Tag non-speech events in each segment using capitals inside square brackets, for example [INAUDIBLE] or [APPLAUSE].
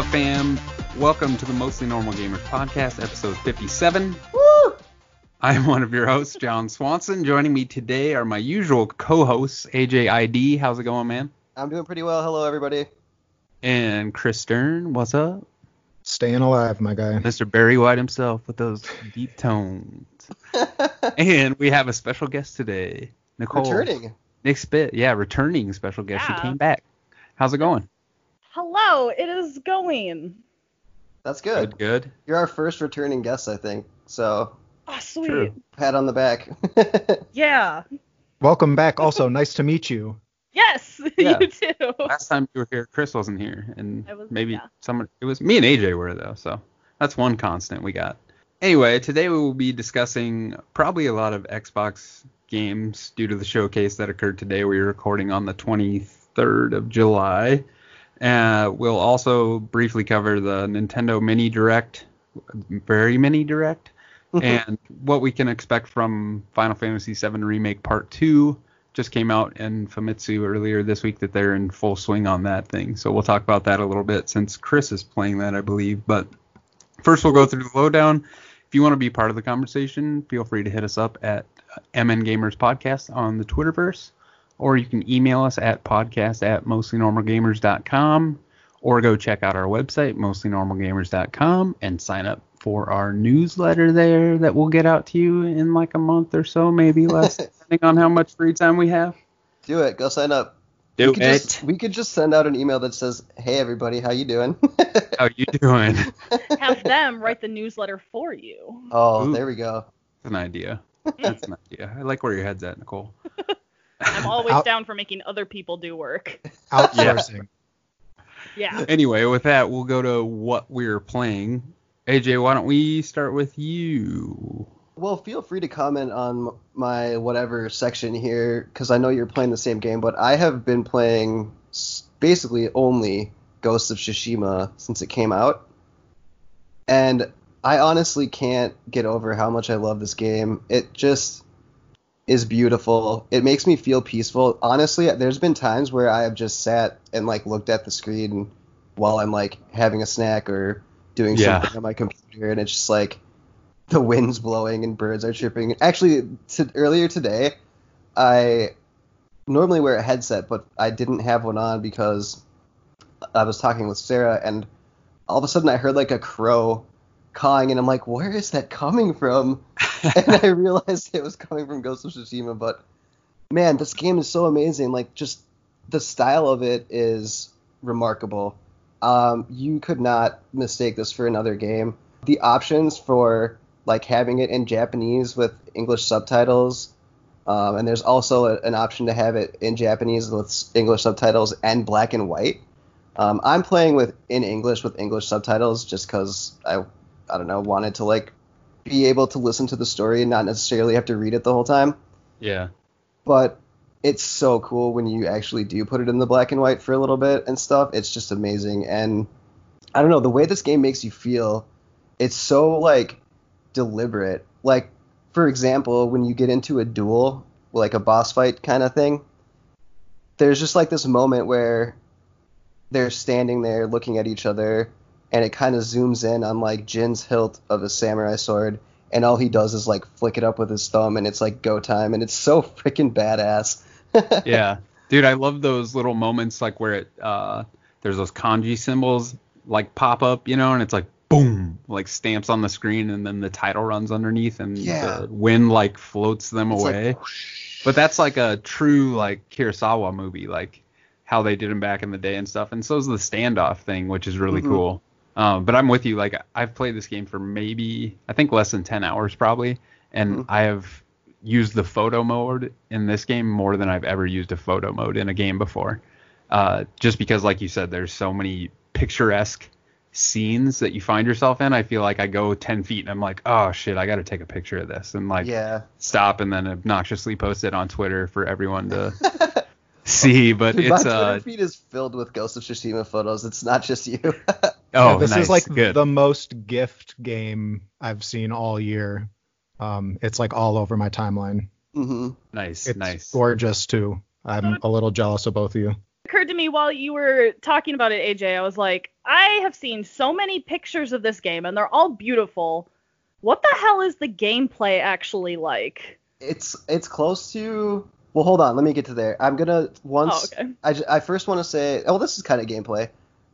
What's up, fam? Welcome to the Mostly Normal Gamers podcast, episode 57. Woo! I am one of your hosts, John Swanson. Joining me today are my usual co-hosts, AJ ID. How's it going, man? I'm doing pretty well. Hello, everybody. And Chris Stern. What's up? Staying alive, my guy. Mr. Barry White himself with those deep tones. [LAUGHS] and we have a special guest today, Nicole. Returning. Nick Spit. Yeah, returning special guest. She came back. How's it going? Hello, it is going. That's good. Good, good. You're our first returning guest, I think. So, Oh, sweet. True. pat on the back. [LAUGHS] Yeah. Welcome back. Also, nice to meet you. Yes, [LAUGHS] Yeah. you too. Last time you were here, Chris wasn't here, and was- maybe yeah. someone. It was me and AJ were though, so that's one constant we got. Anyway, today we will be discussing probably a lot of Xbox games due to the showcase that occurred today. We're recording on the 23rd of July. Uh, we'll also briefly cover the Nintendo Mini Direct, very mini Direct, and what we can expect from Final Fantasy VII Remake Part 2 just came out in Famitsu earlier this week that they're in full swing on that thing. So we'll talk about that a little bit since Chris is playing that, I believe. But first, we'll go through the lowdown. If you want to be part of the conversation, feel free to hit us up at MN Gamers Podcast on the Twitterverse, or you can email us at podcast at mostlynormalgamers.com, or go check out our website, mostlynormalgamers.com, and sign up for our newsletter there that will get out to you in like a month or so, maybe less, [LAUGHS] depending on how much free time we have. Do it. Go sign up. Do we could Just, we could just send out an email that says, "Hey, everybody, how you doing?" [LAUGHS] How you doing? [LAUGHS] Have them write the newsletter for you. oh, Ooh. there we go. That's an idea. That's an idea. I like where your head's at, Nicole. I'm always Out- down for making other people do work. [LAUGHS] Outsourcing. Yeah. Anyway, with that, we'll go to what we're playing. AJ, why don't we start with you? Well, feel free to comment on my whatever section here because I know you're playing the same game, but I have been playing basically only Ghost of Tsushima since it came out, and I honestly can't get over how much I love this game. It just is beautiful. It makes me feel peaceful. Honestly, there's been times where I have just sat and like looked at the screen while I'm like having a snack or doing Yeah. something on my computer, and it's just like the wind's blowing and birds are chirping. Actually, to, earlier today, I normally wear a headset, but I didn't have one on because I was talking with Sarah, and all of a sudden I heard like a crow cawing, and I'm like, where is that coming from? [LAUGHS] and I realized it was coming from Ghost of Tsushima. But man, this game is so amazing. Like, just the style of it is remarkable. Um, you could not mistake this for another game. The options for like having it in Japanese with English subtitles, um, and there's also a, an option to have it in Japanese with English subtitles and black and white. Um, I'm playing with in English with English subtitles just because I, I don't know, wanted to like be able to listen to the story and not necessarily have to read it the whole time. Yeah. But it's so cool when you actually do put it in the black and white for a little bit and stuff. It's just amazing. And I don't know, the way this game makes you feel, it's so like deliberate. Like, for example, when you get into a duel, like a boss fight kind of thing, there's just like this moment where they're standing there looking at each other, and it kind of zooms in on like Jin's hilt of a samurai sword, and all he does is like flick it up with his thumb, and it's like go time, and it's so freaking badass. [LAUGHS] Yeah. Dude, I love those little moments like where it uh there's those kanji symbols like pop up, you know, and it's like boom, like stamps on the screen and then the title runs underneath and Yeah. the wind like floats them It's like, away. but that's like a true like Kurosawa movie, like how they did them back in the day and stuff. And so is the standoff thing, which is really Mhm. cool. Um, but I'm with you. Like I've played this game for maybe I think less than 10 hours probably, and Mhm. I have used the photo mode in this game more than I've ever used a photo mode in a game before. Uh, just because, like you said, there's so many picturesque scenes that you find yourself in. I feel like I go 10 feet and I'm like, oh shit, I got to take a picture of this and like yeah. stop and then obnoxiously post it on Twitter for everyone to [LAUGHS] see. [LAUGHS] But Dude, my it's Twitter uh feed is filled with Ghost of Tsushima photos. It's not just you. [LAUGHS] oh Yeah, this nice, is like good. the most gift game I've seen all year. Um, it's like all over my timeline. Mm-hmm. nice It's nice. gorgeous too. I'm a little jealous of both of you. occurred to me while you were talking about it, AJ, I was like, I have seen so many pictures of this game and they're all beautiful. What the hell is the gameplay actually like? It's it's close to. Well, hold on. Let me get to there. I'm gonna once. Oh, okay. I, I first want to say, oh, this is kind of gameplay,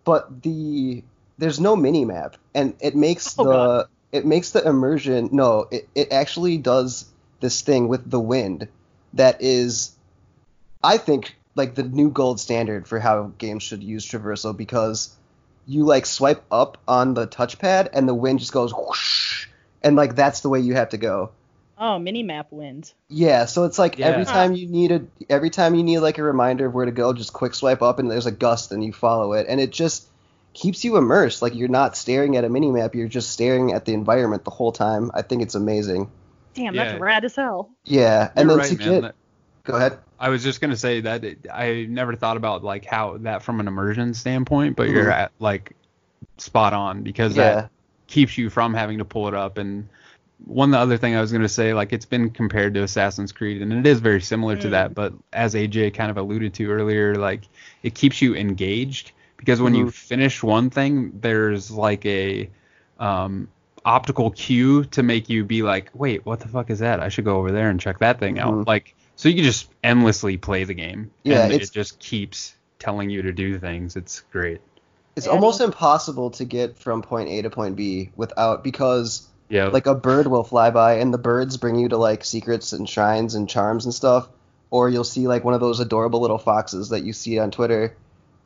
but the there's no mini map, and it makes Oh, the God. it makes the immersion. No, it it actually does this thing with the wind that is, I think, like the new gold standard for how games should use traversal because you like swipe up on the touchpad and the wind just goes whoosh, and like that's the way you have to go. Oh, minimap wins. Yeah, so it's like every time you need a every time you need like a reminder of where to go, just quick swipe up and there's a gust and you follow it and it just keeps you immersed. Like you're not staring at a mini map, you're just staring at the environment the whole time. I think it's amazing. Damn, Yeah. that's rad as hell. Yeah, and You're then right, to man. get go ahead. I was just gonna say that it, I never thought about like how that from an immersion standpoint, but you're Mhm. at like spot on because Yeah. that keeps you from having to pull it up. And one the other thing I was gonna say, like it's been compared to Assassin's Creed, and it is very similar to Mm. that. But as AJ kind of alluded to earlier, like it keeps you engaged because when you Mhm. finish one thing, there's like a um, optical cue to make you be like, wait, what the fuck is that? I should go over there and check that thing out. Mhm. Like, so you can just endlessly play the game. Yeah, and it's- it just keeps telling you to do things. It's great. It's Yeah. almost impossible to get from point A to point B without because Yeah. like a bird will fly by and the birds bring you to like secrets and shrines and charms and stuff or you'll see like one of those adorable little foxes that you see on twitter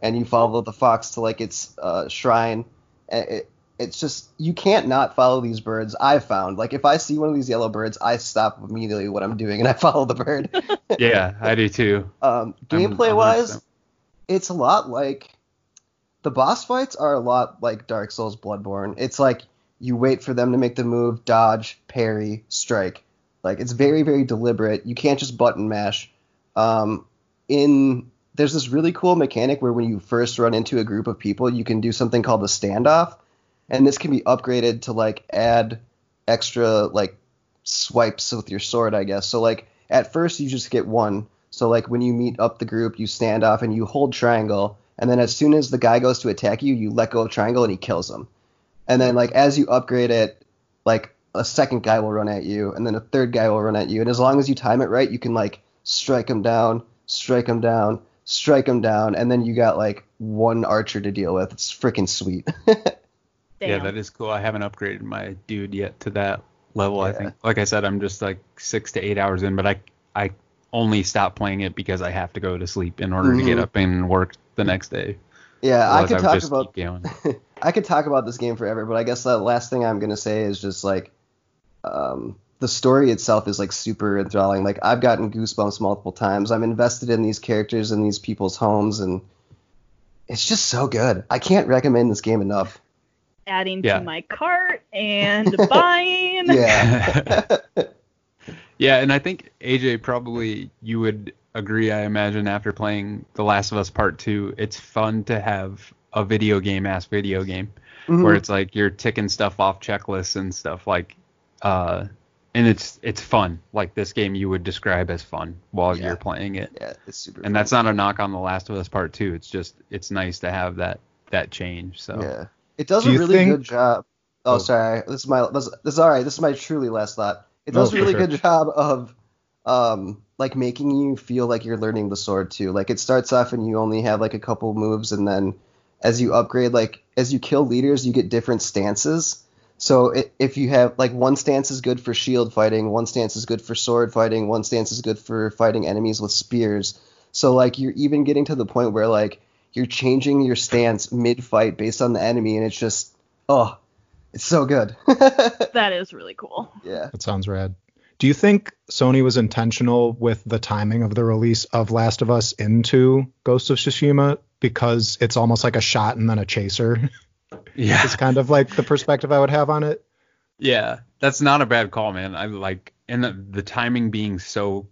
and you follow the fox to like its uh, shrine it, it's just you can't not follow these birds i've found like if i see one of these yellow birds i stop immediately what i'm doing and i follow the bird [LAUGHS] yeah, I do too. um, gameplay wise it's a lot like the boss fights are a lot like Dark Souls Bloodborne. It's like you wait for them to make the move, dodge, parry, strike. Like it's very very deliberate. You can't just button mash. Um, in there's this really cool mechanic where when you first run into a group of people, you can do something called the standoff, and this can be upgraded to like add extra like swipes with your sword, I guess. So like at first you just get one. So like when you meet up the group, you stand off and you hold triangle, and then as soon as the guy goes to attack you, you let go of triangle and he kills him. And then like as you upgrade it, like a second guy will run at you, and then a third guy will run at you, and as long as you time it right, you can like strike him down, strike him down, strike him down, and then you got like one archer to deal with. It's freaking sweet. [LAUGHS] Yeah, that is cool. I haven't upgraded my dude yet to that level. I think, like I said, I'm just like six to eight hours in, but I I only stop playing it because I have to go to sleep in order to get Mhm. up and work the next day. yeah, I could would talk just about keep going. [LAUGHS] I could talk about this game forever, but I guess the last thing I'm gonna say is just like um, the story itself is like super enthralling. Like I've gotten goosebumps multiple times. I'm invested in these characters and these people's homes, and it's just so good. I can't recommend this game enough. Adding Yeah. to my cart and [LAUGHS] buying. Yeah, [LAUGHS] Yeah, and I think AJ probably you would agree. I imagine after playing The Last of Us Part Two, it's fun to have a video game ass video game Mhm. where it's like you're ticking stuff off checklists and stuff like, uh, and it's it's fun. Like this game you would describe as fun while Yeah. you're playing it. yeah, it's super. And that's not a knock on The Last of Us Part Two. It's just it's nice to have that that change. So Yeah, it does Do a really think- good job. Oh, Oh. sorry. This is my this, this is all right. This is my truly last thought. It No, does a really sure. good job of um like making you feel like you're learning the sword too. Like it starts off and you only have like a couple moves, and then as you upgrade, like as you kill leaders, you get different stances. So i if you have like one stance is good for shield fighting, one stance is good for sword fighting, one stance is good for fighting enemies with spears. So like you're even getting to the point where like you're changing your stance mid fight based on the enemy, and it's just oh, it's so good. [LAUGHS] That is really cool. yeah. That sounds rad. Do you think Sony was intentional with the timing of the release of Last of Us into Ghost of Tsushima because it's almost like a shot and then a chaser? [LAUGHS] yeah, It's kind of like the perspective I would have on it. Yeah, that's not a bad call, man. I like and the, the timing being so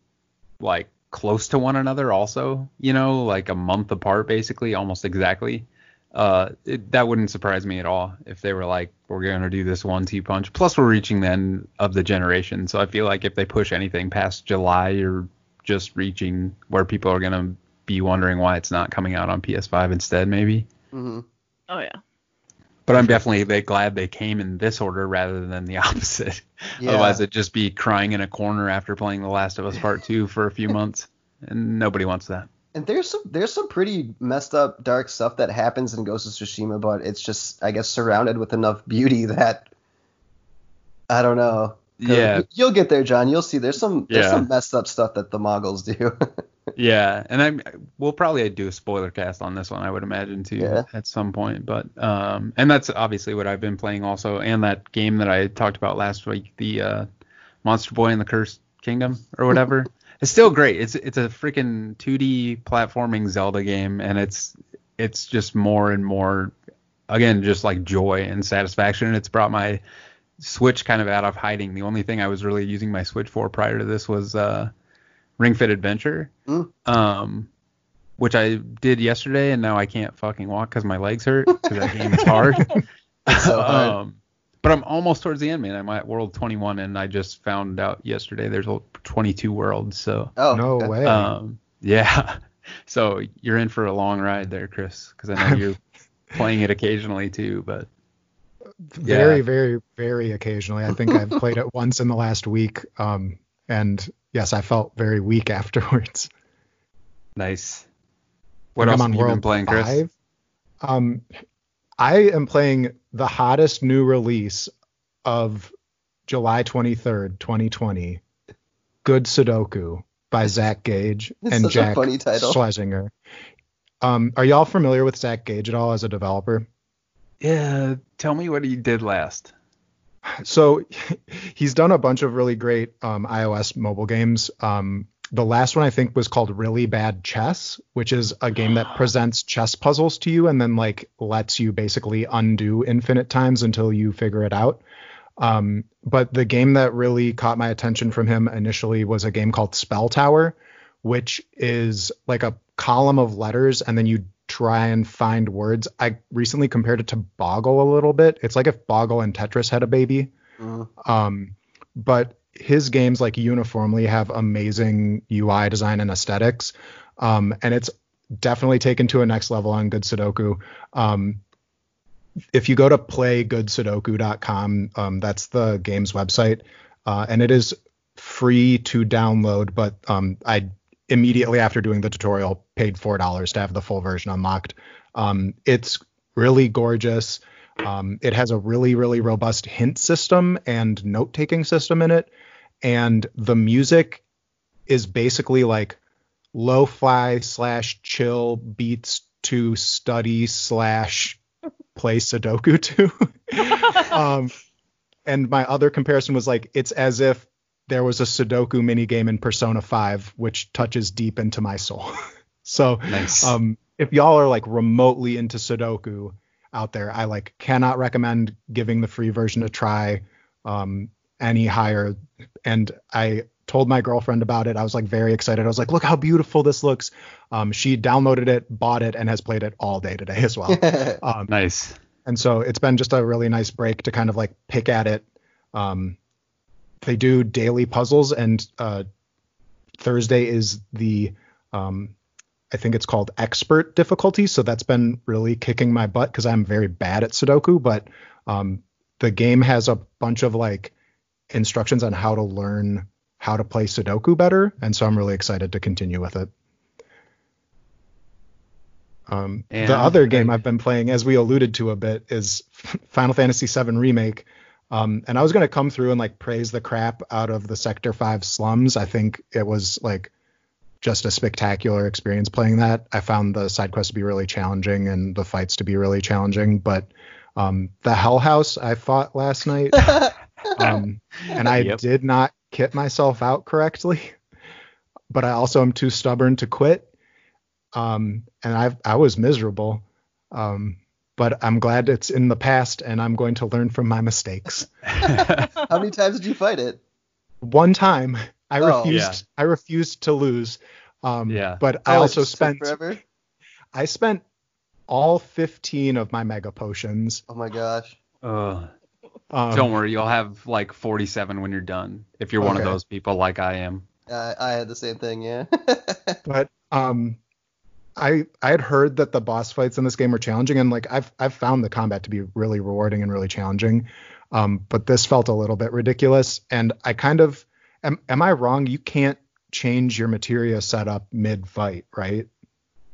like close to one another also, you know, like a month apart basically, almost exactly. Uh it, that wouldn't surprise me at all if they were like we're going to do this one two punch. Plus we're reaching the end of the generation, so I feel like if they push anything past July you're just reaching where people are going to be wondering why it's not coming out on PS5 instead, maybe. hmm Oh yeah. But I'm definitely they glad they came in this order rather than the [LAUGHS] opposite. Yeah. Otherwise, it'd just be crying in a corner after playing The Last of Us Part Two for a few [LAUGHS] months, and nobody wants that. And there's some there's some pretty messed up dark stuff that happens in Ghost of Tsushima, but it's just I guess surrounded with enough beauty that I don't know. Yeah. You'll get there, John. You'll see. There's some there's Yeah. some messed up stuff that the Mongols do. [LAUGHS] Yeah, and I'm we'll probably do a spoiler cast on this one, I would imagine too, Yeah. at some point. But um, and that's obviously what I've been playing also, and that game that I talked about last week, the uh, Monster Boy and the Cursed Kingdom or whatever. [LAUGHS] it's still great. It's it's a freaking 2D platforming Zelda game, and it's it's just more and more, again, just like joy and satisfaction. It's brought my Switch kind of out of hiding. The only thing I was really using my Switch for prior to this was uh, Ring Fit Adventure, Mm. um, which I did yesterday, and now I can't fucking walk because my legs hurt because that game is hard. [LAUGHS] so hard. [LAUGHS] um, but I'm almost towards the end, man. I'm at World 21, and I just found out yesterday there's a 22 worlds. So, oh no way. um, yeah. [LAUGHS] So you're in for a long ride there, Chris, because I know you're playing it occasionally too. But very, yeah. very, very occasionally. I think I've played it once in the last week. Um, and yes, I felt very weak [LAUGHS] afterwards. nice. What else I'm have on you been world playing, Chris? five. Um, I am playing the hottest new release of July 23rd, 2020, Good Sudoku by Zach Gage [LAUGHS] It's and Jack funny title. Schlesinger. Um, are y'all familiar with Zach Gage at all as a developer? Yeah. Tell me what he did last. So he's done a bunch of really great um, iOS mobile games. Um, the last one I think was called Really Bad Chess, which is a game that presents chess puzzles to you and then like lets you basically undo infinite times until you figure it out. Um, but the game that really caught my attention from him initially was a game called Spell Tower, which is like a column of letters and then you try and find words. I recently compared it to Boggle a little bit. It's like if Boggle and Tetris had a baby. Mhm. Um, but his games like uniformly have amazing UI design and aesthetics. Um, and it's definitely taken to a next level on Good Sudoku. Um, if you go to playgoodsudoku.com, um, that's the game's website, uh, and it is free to download. But um, I immediately after doing the tutorial paid four dollars to have the full version unlocked. Um, it's really gorgeous. Um, it has a really really robust hint system and note taking system in it, and the music is basically like lo-fi slash chill beats to study slash play Sudoku to. [LAUGHS] um, and my other comparison was like it's as if there was a Sudoku mini game in Persona 5, which touches deep into my soul. [LAUGHS] so Nice. um, if y'all are like remotely into Sudoku out there, I like cannot recommend giving the free version a try um, any higher. And I told my girlfriend about it. I was like very excited. I was like, look how beautiful this looks. Um, she downloaded it, bought it, and has played it all day today as well. [LAUGHS] um, nice. and so it's been just a really nice break to kind of like pick at it. Um, they do daily puzzles, and uh, Thursday is the um, I think it's called expert difficulty. So that's been really kicking my butt because I'm very bad at Sudoku. But um, the game has a bunch of like instructions on how to learn how to play Sudoku better, and so I'm really excited to continue with it. Um, the other game I've been playing, as we alluded to a bit, is Final Fantasy VII Remake. Um, and I was gonna come through and like praise the crap out of the Sector Five slums. I think it was like just a spectacular experience playing that. I found the side quests to be really challenging and the fights to be really challenging. But um, the Hell House I fought last night, [LAUGHS] um, and I Yep. did not kit myself out correctly. [LAUGHS] But I also am too stubborn to quit. Um, and I I was miserable. Um, but I'm glad it's in the past, and I'm going to learn from my mistakes. [LAUGHS] How many times did you fight it? One time, I Oh. refused. Yeah. I refused to lose. Um, Yeah. But I Oh, it also spent. forever. I spent all 15 of my mega potions. Oh my gosh. Ugh. Um, Don't worry, you'll have like 47 when you're done. If you're one of those people like I am. Uh, I had the same thing, yeah. [LAUGHS] But um, I I had heard that the boss fights in this game were challenging, and like I've I've found the combat to be really rewarding and really challenging. Um, but this felt a little bit ridiculous, and I kind of am. Am I wrong? You can't change your materia setup mid fight, right?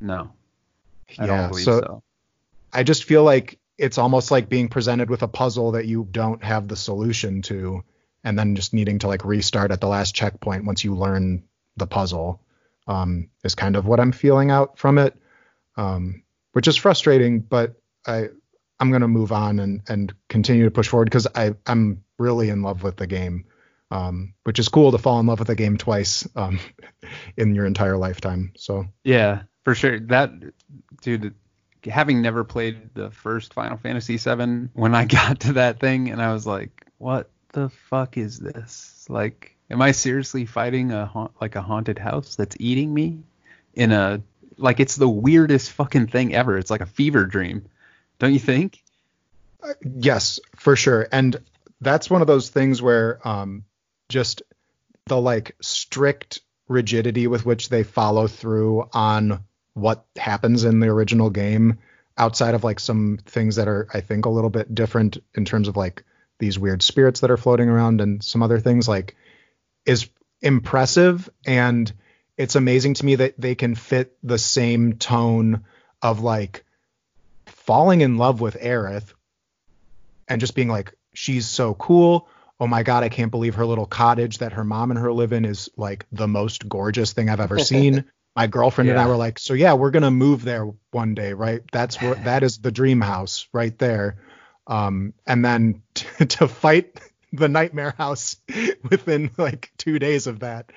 No, I yeah. don't so, so. I just feel like it's almost like being presented with a puzzle that you don't have the solution to, and then just needing to like restart at the last checkpoint once you learn the puzzle. Um, is kind of what I'm feeling out from it, um, which is frustrating. But I I'm gonna move on and and continue to push forward because I I'm really in love with the game, um, which is cool to fall in love with a game twice um, [LAUGHS] in your entire lifetime. So Yeah, for sure. That dude, having never played the first Final Fantasy VII, when I [LAUGHS] got to that thing and I was like, what the fuck is this? Like, am I seriously fighting a haunt, like a haunted house that's eating me in a like it's the weirdest fucking thing ever. It's like a fever dream. Don't you think? Yes, for sure. And that's one of those things where um, just the like strict rigidity with which they follow through on what happens in the original game outside of like some things that are I think a little bit different in terms of like these weird spirits that are floating around and some other things like is impressive and it's amazing to me that they can fit the same tone of like falling in love with Aerith and just being like, she's so cool. Oh my god, I can't believe her little cottage that her mom and her live in is like the most gorgeous thing I've ever seen. [LAUGHS] my girlfriend and I were like, so yeah, we're gonna move there one day, right? That's where that is the dream house right there. Um, and then [LAUGHS] t- to fight the nightmare house [LAUGHS] within like two days of that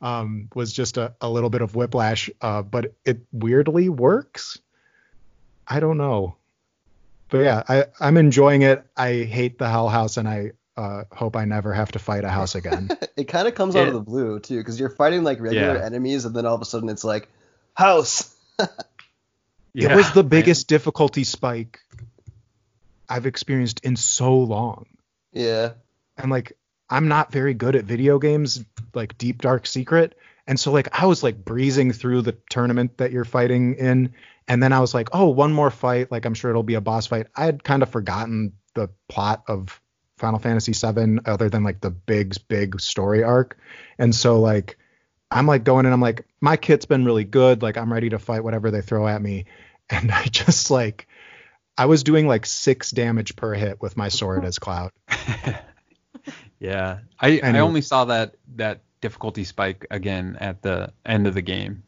um, was just a, a little bit of whiplash, uh, but it weirdly works. I don't know, but yeah, I, I'm enjoying it. I hate the Hell House, and I uh, hope I never have to fight a house again. [LAUGHS] It kind of comes out of the blue too, because you're fighting like regular Yeah. enemies, and then all of a sudden it's like house. [LAUGHS] yeah, it was the biggest difficulty spike I've experienced in so long. Yeah. And like I'm not very good at video games like Deep Dark Secret. And so like I was like breezing through the tournament that you're fighting in and then I was like, "Oh, one more fight, like I'm sure it'll be a boss fight." I had kind of forgotten the plot of Final Fantasy VII other than like the big big story arc. And so like I'm like going and I'm like, "My kit's been really good, like I'm ready to fight whatever they throw at me." [LAUGHS] And I just like I was doing like 6 damage per hit with my sword [LAUGHS] as Cloud. [LAUGHS] yeah, I, I Anyway. only saw that that difficulty spike again at the end of the game,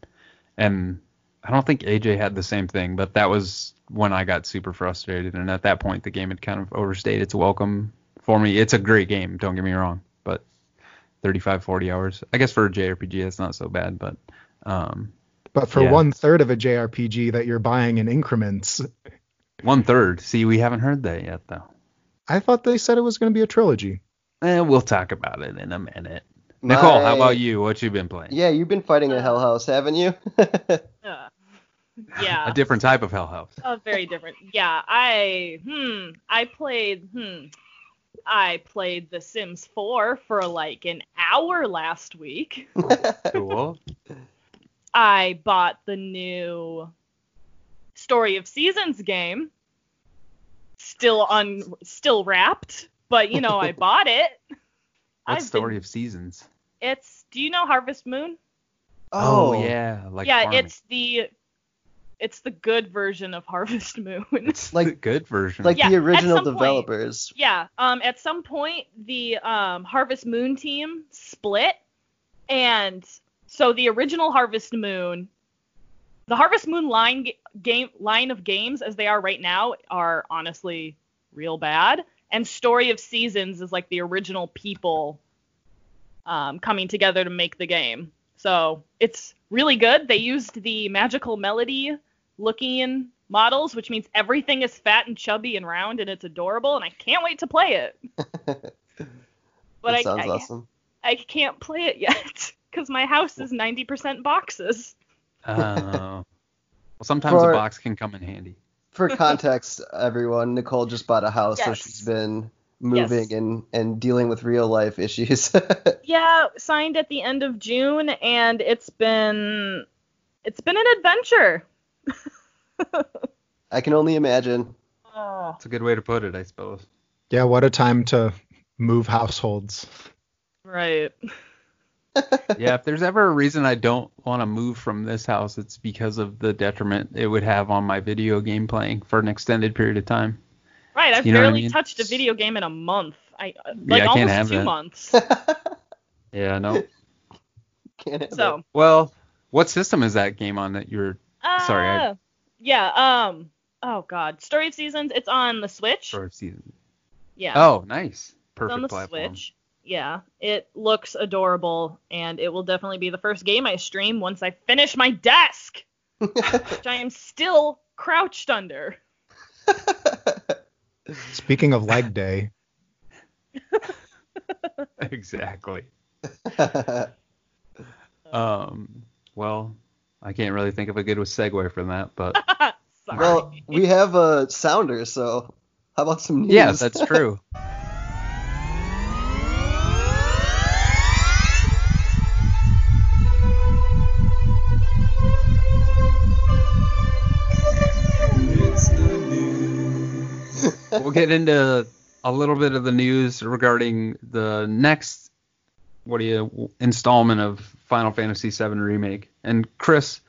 and I don't think AJ had the same thing, but that was when I got super frustrated, and at that point the game had kind of overstayed its welcome for me. It's a great game, don't get me wrong, but 35, 40 hours, I guess for a JRPG that's not so bad, but um, But for Yeah. one third of a JRPG that you're buying in increments, one third. See, we haven't heard that yet though. I thought they said it was going to be a trilogy. Eh, we'll talk about it in a minute. Nicole, how about you? What you been playing? Yeah, you've been fighting a Hell House, haven't you? [LAUGHS] Uh, yeah. A different type of Hell House. Oh, very different. Yeah, I hmm, I played hmm, I played The Sims 4 for like an hour last week. [LAUGHS] Cool. I bought the new Story of Seasons game. Still un still wrapped, but you know I [LAUGHS] bought it. What I've story been- of seasons? It's do you know Harvest Moon? Oh, yeah, like yeah, farming. it's the it's the good version of [LAUGHS] Harvest Moon. it's like- the good version. like Yeah, the original some point. developers. Yeah. Um. At some point, the um Harvest Moon team split, and so the original Harvest Moon, the Harvest Moon line game line of games as they are right now are honestly real bad. And Story of Seasons is like the original people um, coming together to make the game. So it's really good. They used the magical melody looking models, which means everything is fat and chubby and round, and it's adorable. And I can't wait to play it. [LAUGHS] But that I, sounds I, awesome. I can't play it yet [LAUGHS] because my house is 90% boxes. Oh. [LAUGHS] well, sometimes For- a box can come in handy. For [LAUGHS] context, everyone, Nicole just bought a house, so she's been moving Yes. and and dealing with real life issues. [LAUGHS] Yeah, signed at the end of June, and it's been it's been an adventure. [LAUGHS] I can only imagine. Oh. That's a good way to put it, I suppose. Yeah, what a time to move households. Right. Yeah, if there's ever a reason I don't want to move from this house, it's because of the detriment it would have on my video game playing for an extended period of time. Right. I've You know what I barely mean? touched a video game in a month. I uh, like I can't almost have two that. months. [LAUGHS] Yeah, no. Can't have So. well, what system is that game on that you're Sorry, I- Uh, Yeah. Um. Oh God. Story of Seasons. It's on the Switch. sort of season? Yeah. Oh, nice. it's Perfect on the platform. Switch. Yeah. It looks adorable, and it will definitely be the first game I stream once I finish my desk, [LAUGHS] which I am still crouched under. [LAUGHS] Speaking of leg day, [LAUGHS] exactly. Um, well, I can't really think of a good segue from that, but Sorry. well, we have a sounder, so how about some news? yeah, that's true. We'll get into a little bit of the news regarding the next what do you installment of Final Fantasy VII remake. And Chris,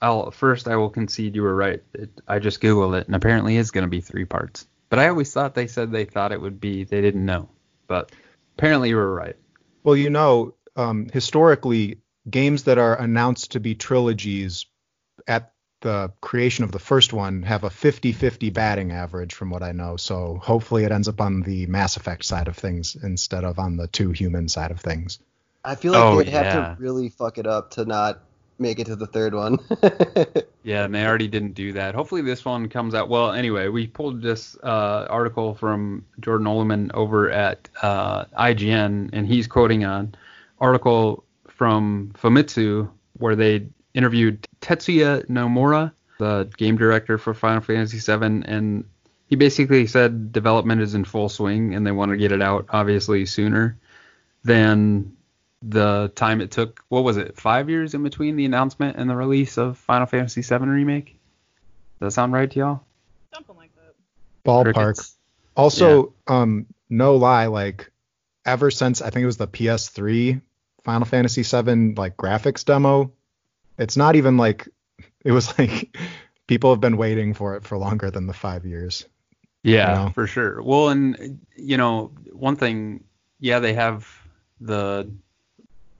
I'll first I will concede you were right. It, I just googled it, and apparently it's going to be three parts. But I always thought they said they thought it would be. They didn't know, but apparently you were right. well, you know, um, historically, games that are announced to be trilogies at the creation of the first one have a 50-50 batting average from what I know. So hopefully it ends up on the Mass Effect side of things instead of on the Too Human side of things. I feel like Oh, they'd have yeah. to really fuck it up to not make it to the third one. [LAUGHS] Yeah, and they already didn't do that. Hopefully this one comes out. Well, anyway, we pulled this uh, article from Jordan Oloman over at uh, IGN, and he's quoting an article from Famitsu where they interviewed Tetsuya Nomura, the game director for Final Fantasy VII, and he basically said development is in full swing, and they want to get it out obviously sooner than the time it took. What was it? Five years in between the announcement and the release of Final Fantasy VII remake. Does that sound right to y'all? Something like that. Ballpark. Crickets? Also, um, no lie, like ever since I think it was the PS3 Final Fantasy VII like graphics demo, it's not even like [LAUGHS] it was like people have been waiting for it for longer than the five years. Yeah, You know? for sure. Well, and you know, one thing, yeah, they have the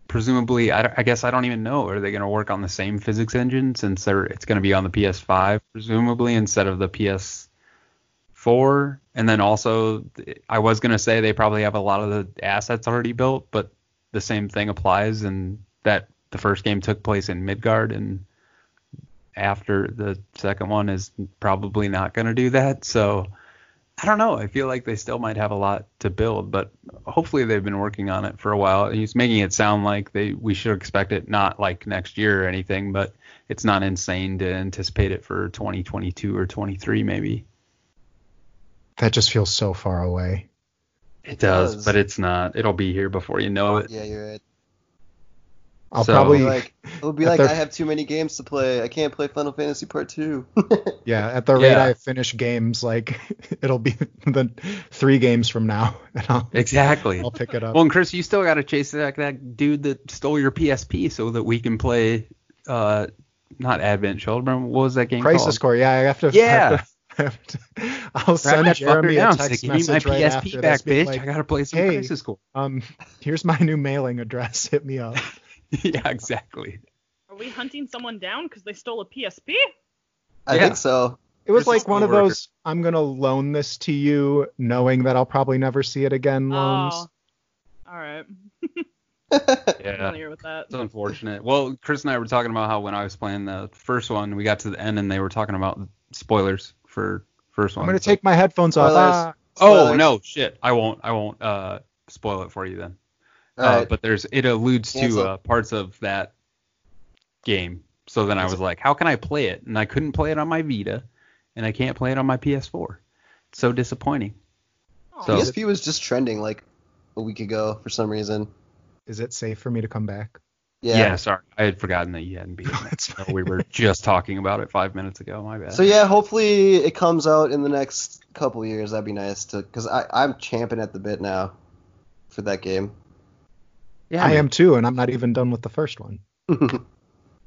presumably. I, I guess I don't even know. Are they going to work on the same physics engine since they're it's going to be on the PS5 presumably instead of the PS4? And then also, I was going to say they probably have a lot of the assets already built, but the same thing applies, and that the first game took place in Midgar and after the second one is probably not going to do that. So I don't know. I feel like they still might have a lot to build, but hopefully they've been working on it for a while. He's making it sound like they we should expect it not like next year or anything, but it's not insane to anticipate it for 2022 or 23 maybe. That just feels so far away. It does, does. but it's not. It'll be here before you know oh, it. yeah, you're right. I'll So- probably like it'll be like they're- I have too many games to play. I can't play Final Fantasy Part Two. [LAUGHS] yeah, at the rate Yeah. I finish games, like [LAUGHS] it'll be [LAUGHS] the three games from now, and I'll Exactly. I'll pick it up. Well, and Chris, you still got to chase that that dude that stole your PSP so that we can play uh not Advent Children. What was that game called? Crisis called? Core, yeah, I have to. I Yeah. have to- I have to- I'll Grab send that Jeremy fucker a down. Say, text Give me my message right after PSP this, back, being bitch. like, I gotta play some "Hey, Crisis Core. um, here's my new mailing address. Hit me up. [LAUGHS] yeah, exactly. Are we hunting someone down because they stole a PSP? I Yeah. think so. It was Chris like one of coworker. those I'm gonna loan this to you, knowing that I'll probably never see it again loans. Oh. All right. [LAUGHS] Yeah. Familiar with that. It's unfortunate. Well, Chris and I were talking about how when I was playing the first one, we got to the end and they were talking about spoilers for first one. I'm gonna so- take my headphones off. Spoilers. Ah, Oh no, shit! I won't. I won't uh spoil it for you then. All Uh, but there's it alludes Cancel. to uh, parts of that game. So then I was like, how can I play it? And I couldn't play it on my Vita, and I can't play it on my PS4. It's so disappointing. So- PSP was just trending like a week ago for some reason. is it safe for me to come back? Yeah. Yeah. sorry. I had forgotten that you hadn't beaten it. [LAUGHS] So we were just talking about it five minutes ago. My bad. So yeah, hopefully it comes out in the next couple years. That'd be nice to, cause I I'm champing at the bit now for that game. Yeah, I am too, and I'm not even done with the first one. [LAUGHS]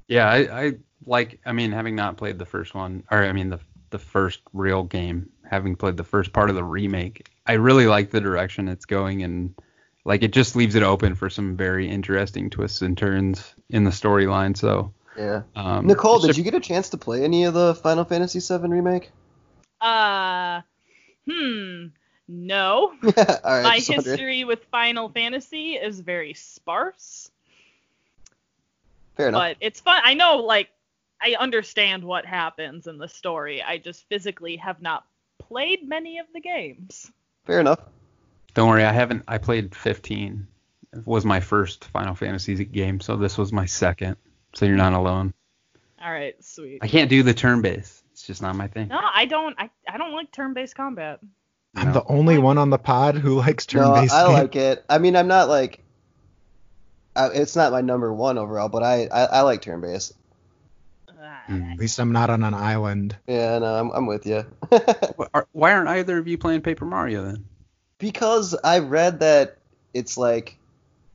Yeah, I, I like. I mean, having not played the first one, or I mean the the first real game, having played the first part of the remake, I really like the direction it's going, and like it just leaves it open for some very interesting twists and turns in the storyline. So, yeah. um, Nicole, did should- you get a chance to play any of the Final Fantasy VII remake? Uh, hmm. No. [LAUGHS] All right. My just history with Final Fantasy is very sparse, Fair enough. but it's fun. I know, like, I understand what happens in the story. I just physically have not played many of the games. Fair enough. Don't worry, I haven't. I played 15. It was my first Final Fantasy game, so this was my second. So you're not alone. All right, sweet. I can't do the turn base. It's just not my thing. No, I don't. I, I don't like turn-based combat. I'm No. the only one on the pod who likes turn-based No, I games. like it. I mean, I'm not like. I, it's not my number one overall, but I I, I like turn based. Ah, Mm. At least I'm not on an island. Yeah, no, I'm I'm with you. Why aren't either of you playing Paper Mario then? because I read that it's like,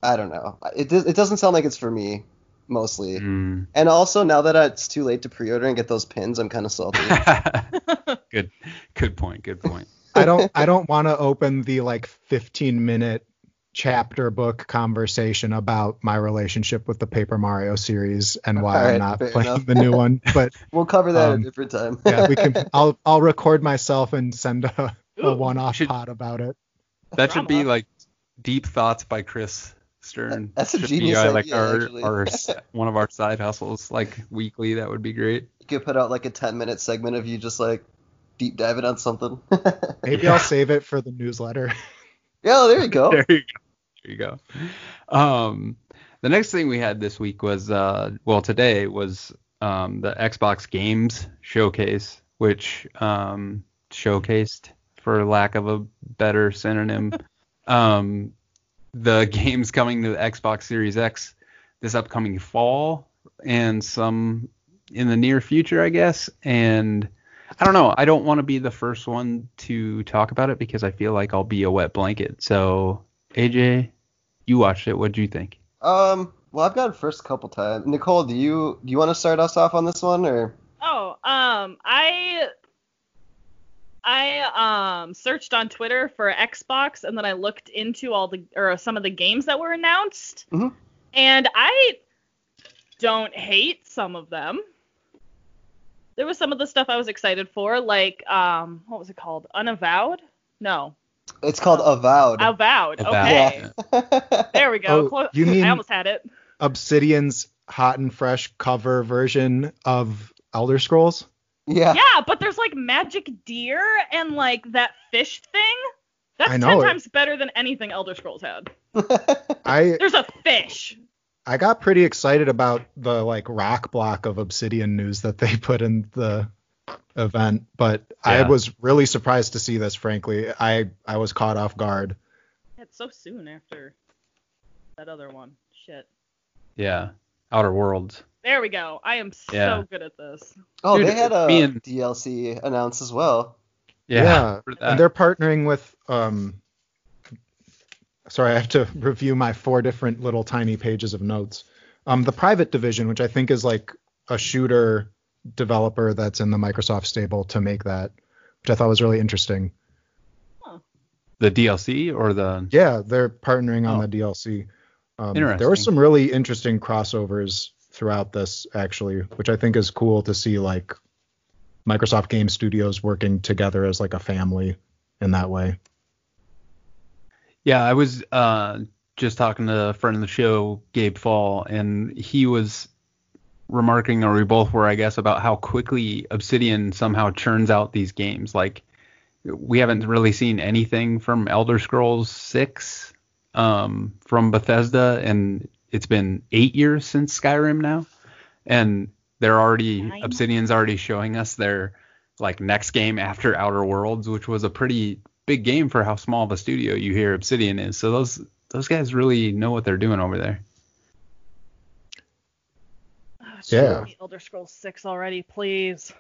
I don't know. It does- it doesn't sound like it's for me, mostly. Mm. And also now that it's too late to pre-order and get those pins, I'm kind of salty. [LAUGHS] good, good point. Good point. I don't I don't want to open the like 15 minute chapter book conversation about my relationship with the Paper Mario series and why Alright, I'm not playing enough. the new one. But [LAUGHS] we'll cover that Um, at a different time. yeah, we can [LAUGHS] I'll I'll record myself and send a, a one-off pod about it. That should be like deep thoughts by Chris Stern. That's a Should genius be, uh, like our, actually. our [LAUGHS] one of our side hustles, like weekly. That would be great. you could put out like a 10 minute segment of you just like deep diving on something. [LAUGHS] Maybe Yeah. I'll save it for the newsletter. yeah, there you go. [LAUGHS] There you go. There you go. Um, the next thing we had this week was, uh, well, today was um, the Xbox Games Showcase, which um, showcased, for lack of a better synonym, [LAUGHS] um, the games coming to the Xbox Series X this upcoming fall and some in the near future, I guess. And I don't know. I don't want to be the first one to talk about it because I feel like I'll be a wet blanket. So, AJ, you watched it. What'd you think? Um, well, I've got it first a couple times. Nicole, do you do you want to start us off on this one or? Oh, um, I I um searched on Twitter for Xbox and then I looked into all the or some of the games that were announced. Mhm. And I don't hate some of them. There was some of the stuff I was excited for, like um what was it called? Unavowed? No. It's called Avowed. Avowed. Avowed. Okay. Yeah. [LAUGHS] [LAUGHS] There we go. Oh, Clo- you mean- I almost had it. Obsidian's hot and fresh cover version of Elder Scrolls. yeah. Yeah, but there's like magic deer and like that fish thing. That's I know ten times better than anything Elder Scrolls had. [LAUGHS] I There's a fish. I got pretty excited about the like rock block of Obsidian news that they [LAUGHS] put in the event, but I was really surprised to see this. Frankly, I I was caught off guard. It's so soon after that other one. Shit. Yeah, Outer Worlds. There we go. I am Yeah. so good at this. oh, Dude, they had a me and- DLC announced as well. Yeah, for that. and they're partnering with um. Sorry, I have to [LAUGHS] review my four different little tiny pages of notes. Um, the private division, which I think is like a shooter developer that's in the Microsoft stable to make that, which I thought was really interesting. the DLC or the Yeah, they're partnering on Oh. the DLC. Um, there were some really interesting crossovers throughout this, actually, which I think is cool to see, like Microsoft Game Studios working together as like a family in that way. Yeah, I was uh, just talking to a friend of the show, Gabe Fall, and he was remarking, or we both were, I guess, about how quickly Obsidian somehow churns out these games. Like, we haven't really seen anything from Elder Scrolls 6 um, from Bethesda, and it's been eight years since Skyrim now. And they're already, Nine? Obsidian's already showing us their like next game after Outer Worlds, which was a pretty big game for how small of a studio you hear Obsidian is. So those those guys really know what they're doing over there. Ah, yeah. Elder Scrolls 6 already, please.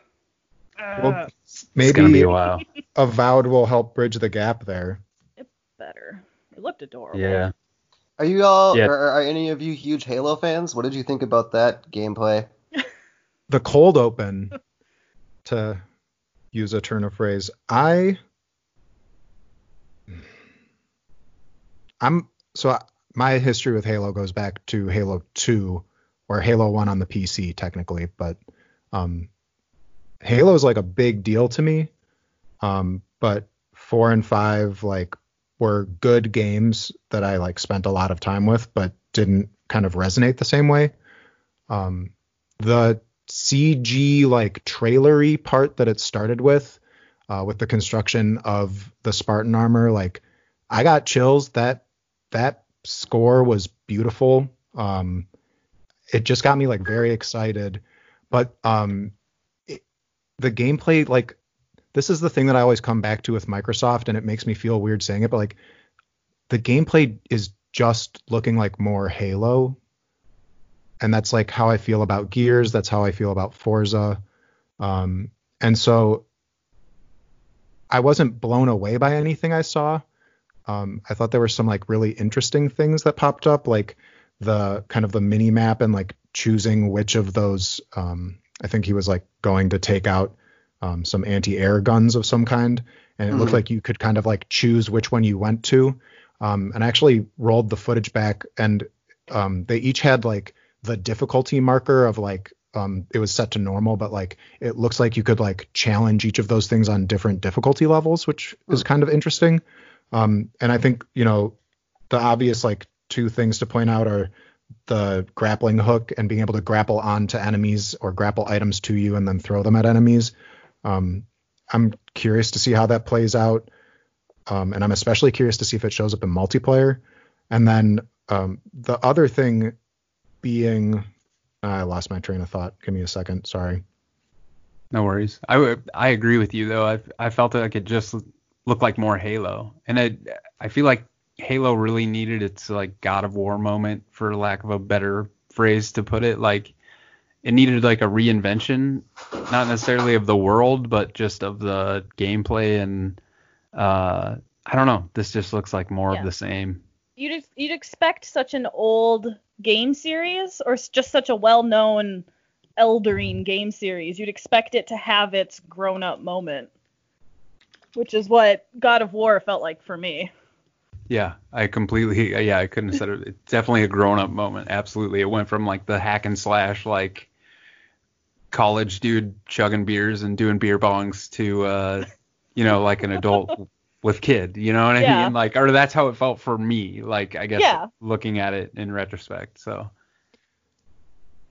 Well, Ugh, It's gonna be maybe a while. Avowed will help bridge the gap there. It better. It looked adorable. Yeah. Are you all? Yeah. Are, are any of you huge Halo fans? What did you think about that gameplay? The cold open, to use a turn of phrase, I. I'm so I- my history with Halo goes back to Halo 2 or Halo 1 on the PC technically, but um, Halo is like a big deal to me. Um, but four and five like were good games that I like spent a lot of time with, but didn't kind of resonate the same way. Um, the CG like trailery part that it started with, uh, with the construction of the Spartan armor, like I got chills. That that score was beautiful. Um, it just got me like very excited. But um, it, the gameplay, like this is the thing that I always come back to with Microsoft, and it makes me feel weird saying it, but like the gameplay is just looking like more Halo. And that's like how I feel about Gears. That's how I feel about Forza. Um, and so I wasn't blown away by anything I saw. Um, I thought there were some like really interesting things that popped up, like the kind of the mini map and like choosing which of those. Um, I think he was like going to take out um, some anti-air guns of some kind, and it looked Mhm. like you could kind of like choose which one you went to. Um, and I actually rolled the footage back, and um, they each had like the difficulty marker of like um, it was set to normal, but like it looks like you could like challenge each of those things on different difficulty levels, which is kind of interesting. Um, and I think you know the obvious like two things to point out are the grappling hook and being able to grapple onto enemies or grapple items to you and then throw them at enemies. Um, I'm curious to see how that plays out. Um, and I'm especially curious to see if it shows up in multiplayer. And then um, the other thing being, I lost my train of thought. Give me a second. Sorry. No worries. I I agree with you though. I I felt like it just looked like more Halo, and I I feel like Halo really needed its like God of War moment, for lack of a better phrase to put it. Like it needed like a reinvention, not necessarily of the world, but just of the gameplay and uh I don't know. This just looks like more Yeah. of the same. You'd you'd expect such an old game series or just such a well-known Eldering game series. You'd expect it to have its grown-up moment, which is what God of War felt like for me. Yeah, I completely. Yeah, I couldn't have said it. It's definitely a grown-up moment. Absolutely, it went from like the hack and slash, like college dude chugging beers and doing beer bongs to, uh, you know, like an adult [LAUGHS] with kid. You know what I Yeah. mean? Like, or that's how it felt for me. Like, I guess Yeah. looking at it in retrospect. So,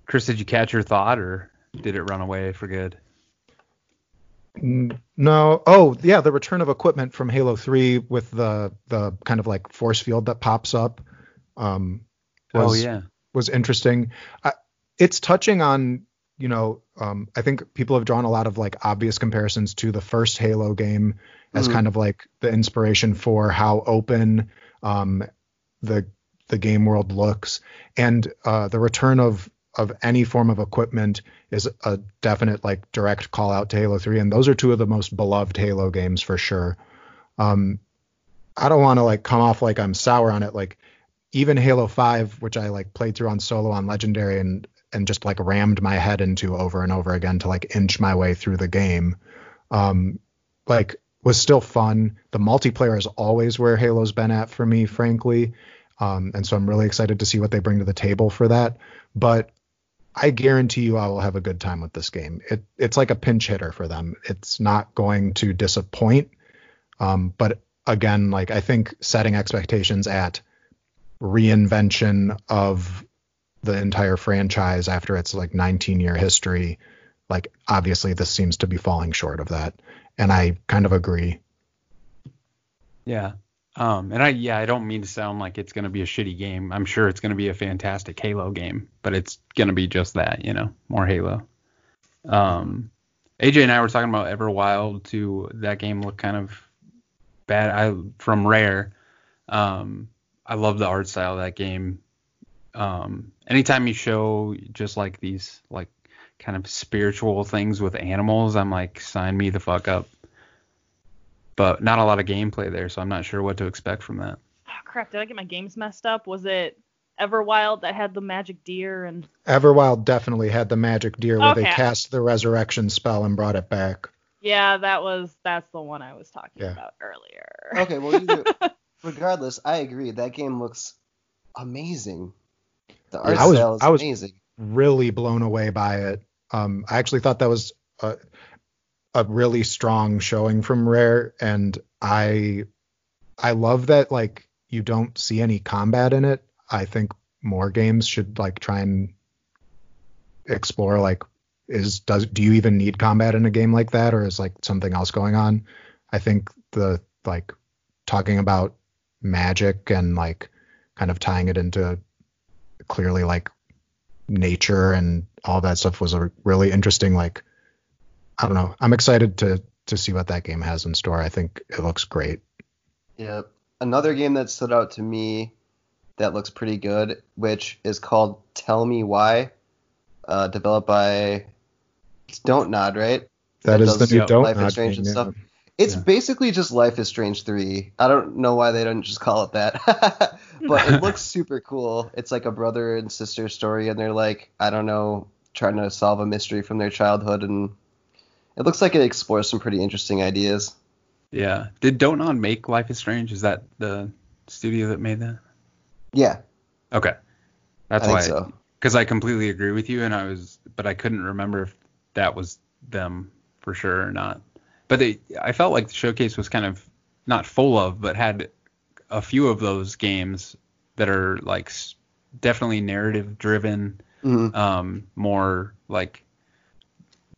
Chris, did you catch your thought, or did it run away for good? No. Oh, yeah, the return of equipment from Halo 3 with the the kind of like force field that pops up. Um, oh was, yeah. was interesting. I, it's touching on, you know, um, I think people have drawn a lot of like obvious comparisons to the first Halo game as Mhm. kind of like the inspiration for how open um, the the game world looks, and uh, the return of of any form of equipment is a definite like direct call out to Halo 3, and those are two of the most beloved Halo games for sure. Um, I don't want to like come off like I'm sour on it, like even Halo 5, which I like played through on solo on Legendary and and just like rammed my head into over and over again to like inch my way through the game. Um, like was still fun. The multiplayer is always where Halo's been at for me, frankly. Um, and so I'm really excited to see what they bring to the table for that. But I guarantee you I will have a good time with this game. It it's like a pinch hitter for them. It's not going to disappoint. Um, but again, like I think setting expectations at reinvention of the entire franchise after its like 19 year history, like obviously this seems to be falling short of that. And I kind of agree. Yeah. Um, and I yeah, I don't mean to sound like it's gonna be a shitty game. I'm sure it's gonna be a fantastic Halo game, but it's gonna be just that, you know, more Halo. Um, AJ and I were talking about Everwild too. That game looked kind of bad. I from Rare. Um, I love the art style of that game. um, anytime you show just like these like kind of spiritual things with animals, I'm like, sign me the fuck up. But not a lot of gameplay there, so I'm not sure what to expect from that. Oh, crap, did I get my games messed up? Was it Everwild that had the magic deer and Everwild definitely had the magic deer where they cast the resurrection spell and brought it back. yeah, that was that's the one I was talking Yeah. about earlier. Okay, well, either, [LAUGHS] regardless, I agree. That game looks amazing. The art I was- style is I was- amazing. Really blown away by it. Um, I actually thought that was a, a really strong showing from Rare, and I I love that like you don't see any combat in it. I think more games should like try and explore like is does do you even need combat in a game like that or is like something else going on? I think the like talking about magic and like kind of tying it into clearly like nature and all that stuff was a really interesting like I don't know. I'm excited to to see what that game has in store. I think it looks great. Yeah. Another game that stood out to me that looks pretty good, which is called Tell Me Why, uh, developed by Don't Nod, right? That is the new yeah, Don't Life is Strange game, and yeah. stuff. It's Yeah. basically just Life is Strange 3. I don't know why they don't just call it that. [LAUGHS] but it looks [LAUGHS] super cool. It's like a brother and sister story, and they're like, I don't know, trying to solve a mystery from their childhood. And it looks like it explores some pretty interesting ideas. Yeah. Did Don't Nod make Life is Strange? Is that the studio that made that? Yeah, Okay. That's I why. so. Because I completely agree with you, and I was, but I couldn't remember if that was them for sure or not. But they, I felt like the showcase was kind of not full of, but had a few of those games that are like definitely narrative driven, Mhm. um, more like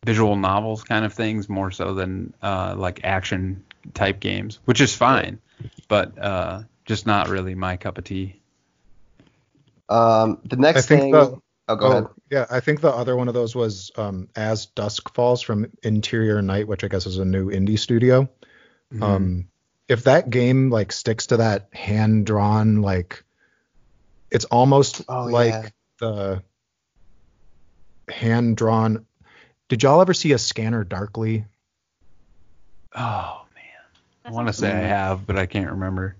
visual novels kind of things, more so than uh, like action type games, which is fine, but uh, just not really my cup of tea. Um, the next I think thing. the- oh, go ahead. yeah, I think the other one of those was um, As Dusk Falls from Interior Night, which I guess is a new indie studio. Mm-hmm. Um, if that game like sticks to that hand drawn like, it's almost Oh, like yeah. the hand drawn. Did y'all ever see a Scanner Darkly? oh man, I want to say I have, but I can't remember.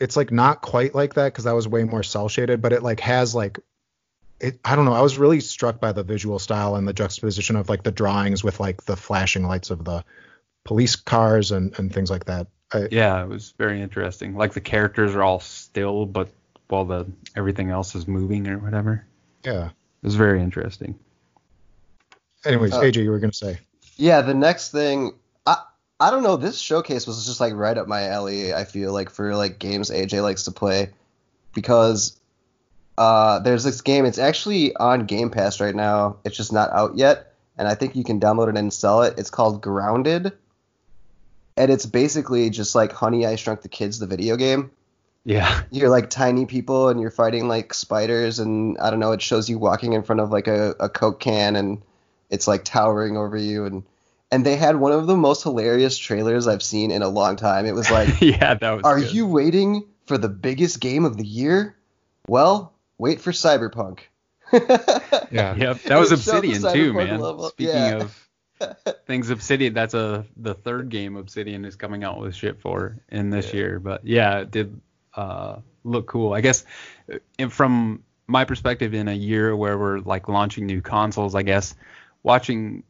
it's like not quite like that because that was way more cel shaded, but it like has like it. I don't know. I was really struck by the visual style and the juxtaposition of like the drawings with like the flashing lights of the police cars and and things like that. I, Yeah, it was very interesting. Like the characters are all still, but while the everything else is moving or whatever. yeah. It was very interesting. Anyways, Uh, AJ, you were gonna say. Yeah, the next thing. I I don't know. This showcase was just like right up my alley. I feel like for like games AJ likes to play, because uh, there's this game. It's actually on Game Pass right now. It's just not out yet, and I think you can download it and install it. It's called Grounded, and it's basically just like Honey I Shrunk the Kids, the video game. Yeah. You're like tiny people and you're fighting like spiders, and I don't know. It shows you walking in front of like a, a Coke can, and it's like towering over you, and and they had one of the most hilarious trailers I've seen in a long time. It was like, [LAUGHS] yeah, that was. "Are good. you waiting for the biggest game of the year? Well, wait for Cyberpunk." [LAUGHS] Yeah. Yep, that was It Obsidian too, man. level- Speaking yeah. of things Obsidian, that's a the third game Obsidian is coming out with shit for in this Yeah. year. But yeah, it did uh, look cool. I guess uh, and from my perspective, in a year where we're like launching new consoles, I guess watching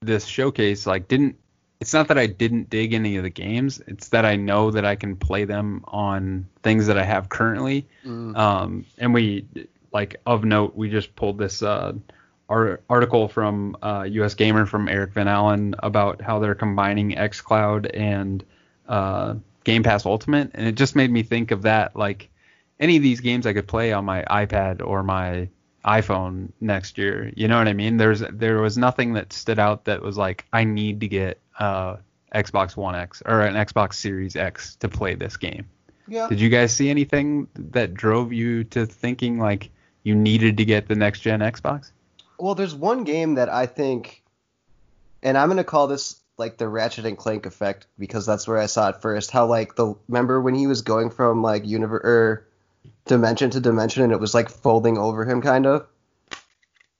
this showcase like didn't. It's not that I didn't dig any of the games. It's that I know that I can play them on things that I have currently. Mm. Um, and we, like, of note, we just pulled this uh, ar- article from uh, US Gamer from Eric Van Allen about how they're combining xCloud and uh, Game Pass Ultimate. And it just made me think of that. Like, any of these games I could play on my iPad or my iPhone next year. You know what I mean? There's there was nothing that stood out that was like I need to get uh Xbox One X or an Xbox Series X to play this game. Yeah. Did you guys see anything that drove you to thinking like you needed to get the next gen Xbox? Well, there's one game that I think, and I'm gonna call this like the Ratchet and Clank effect because that's where I saw it first. How like the remember when he was going from like universe or dimension to dimension, and it was like folding over him, kind of.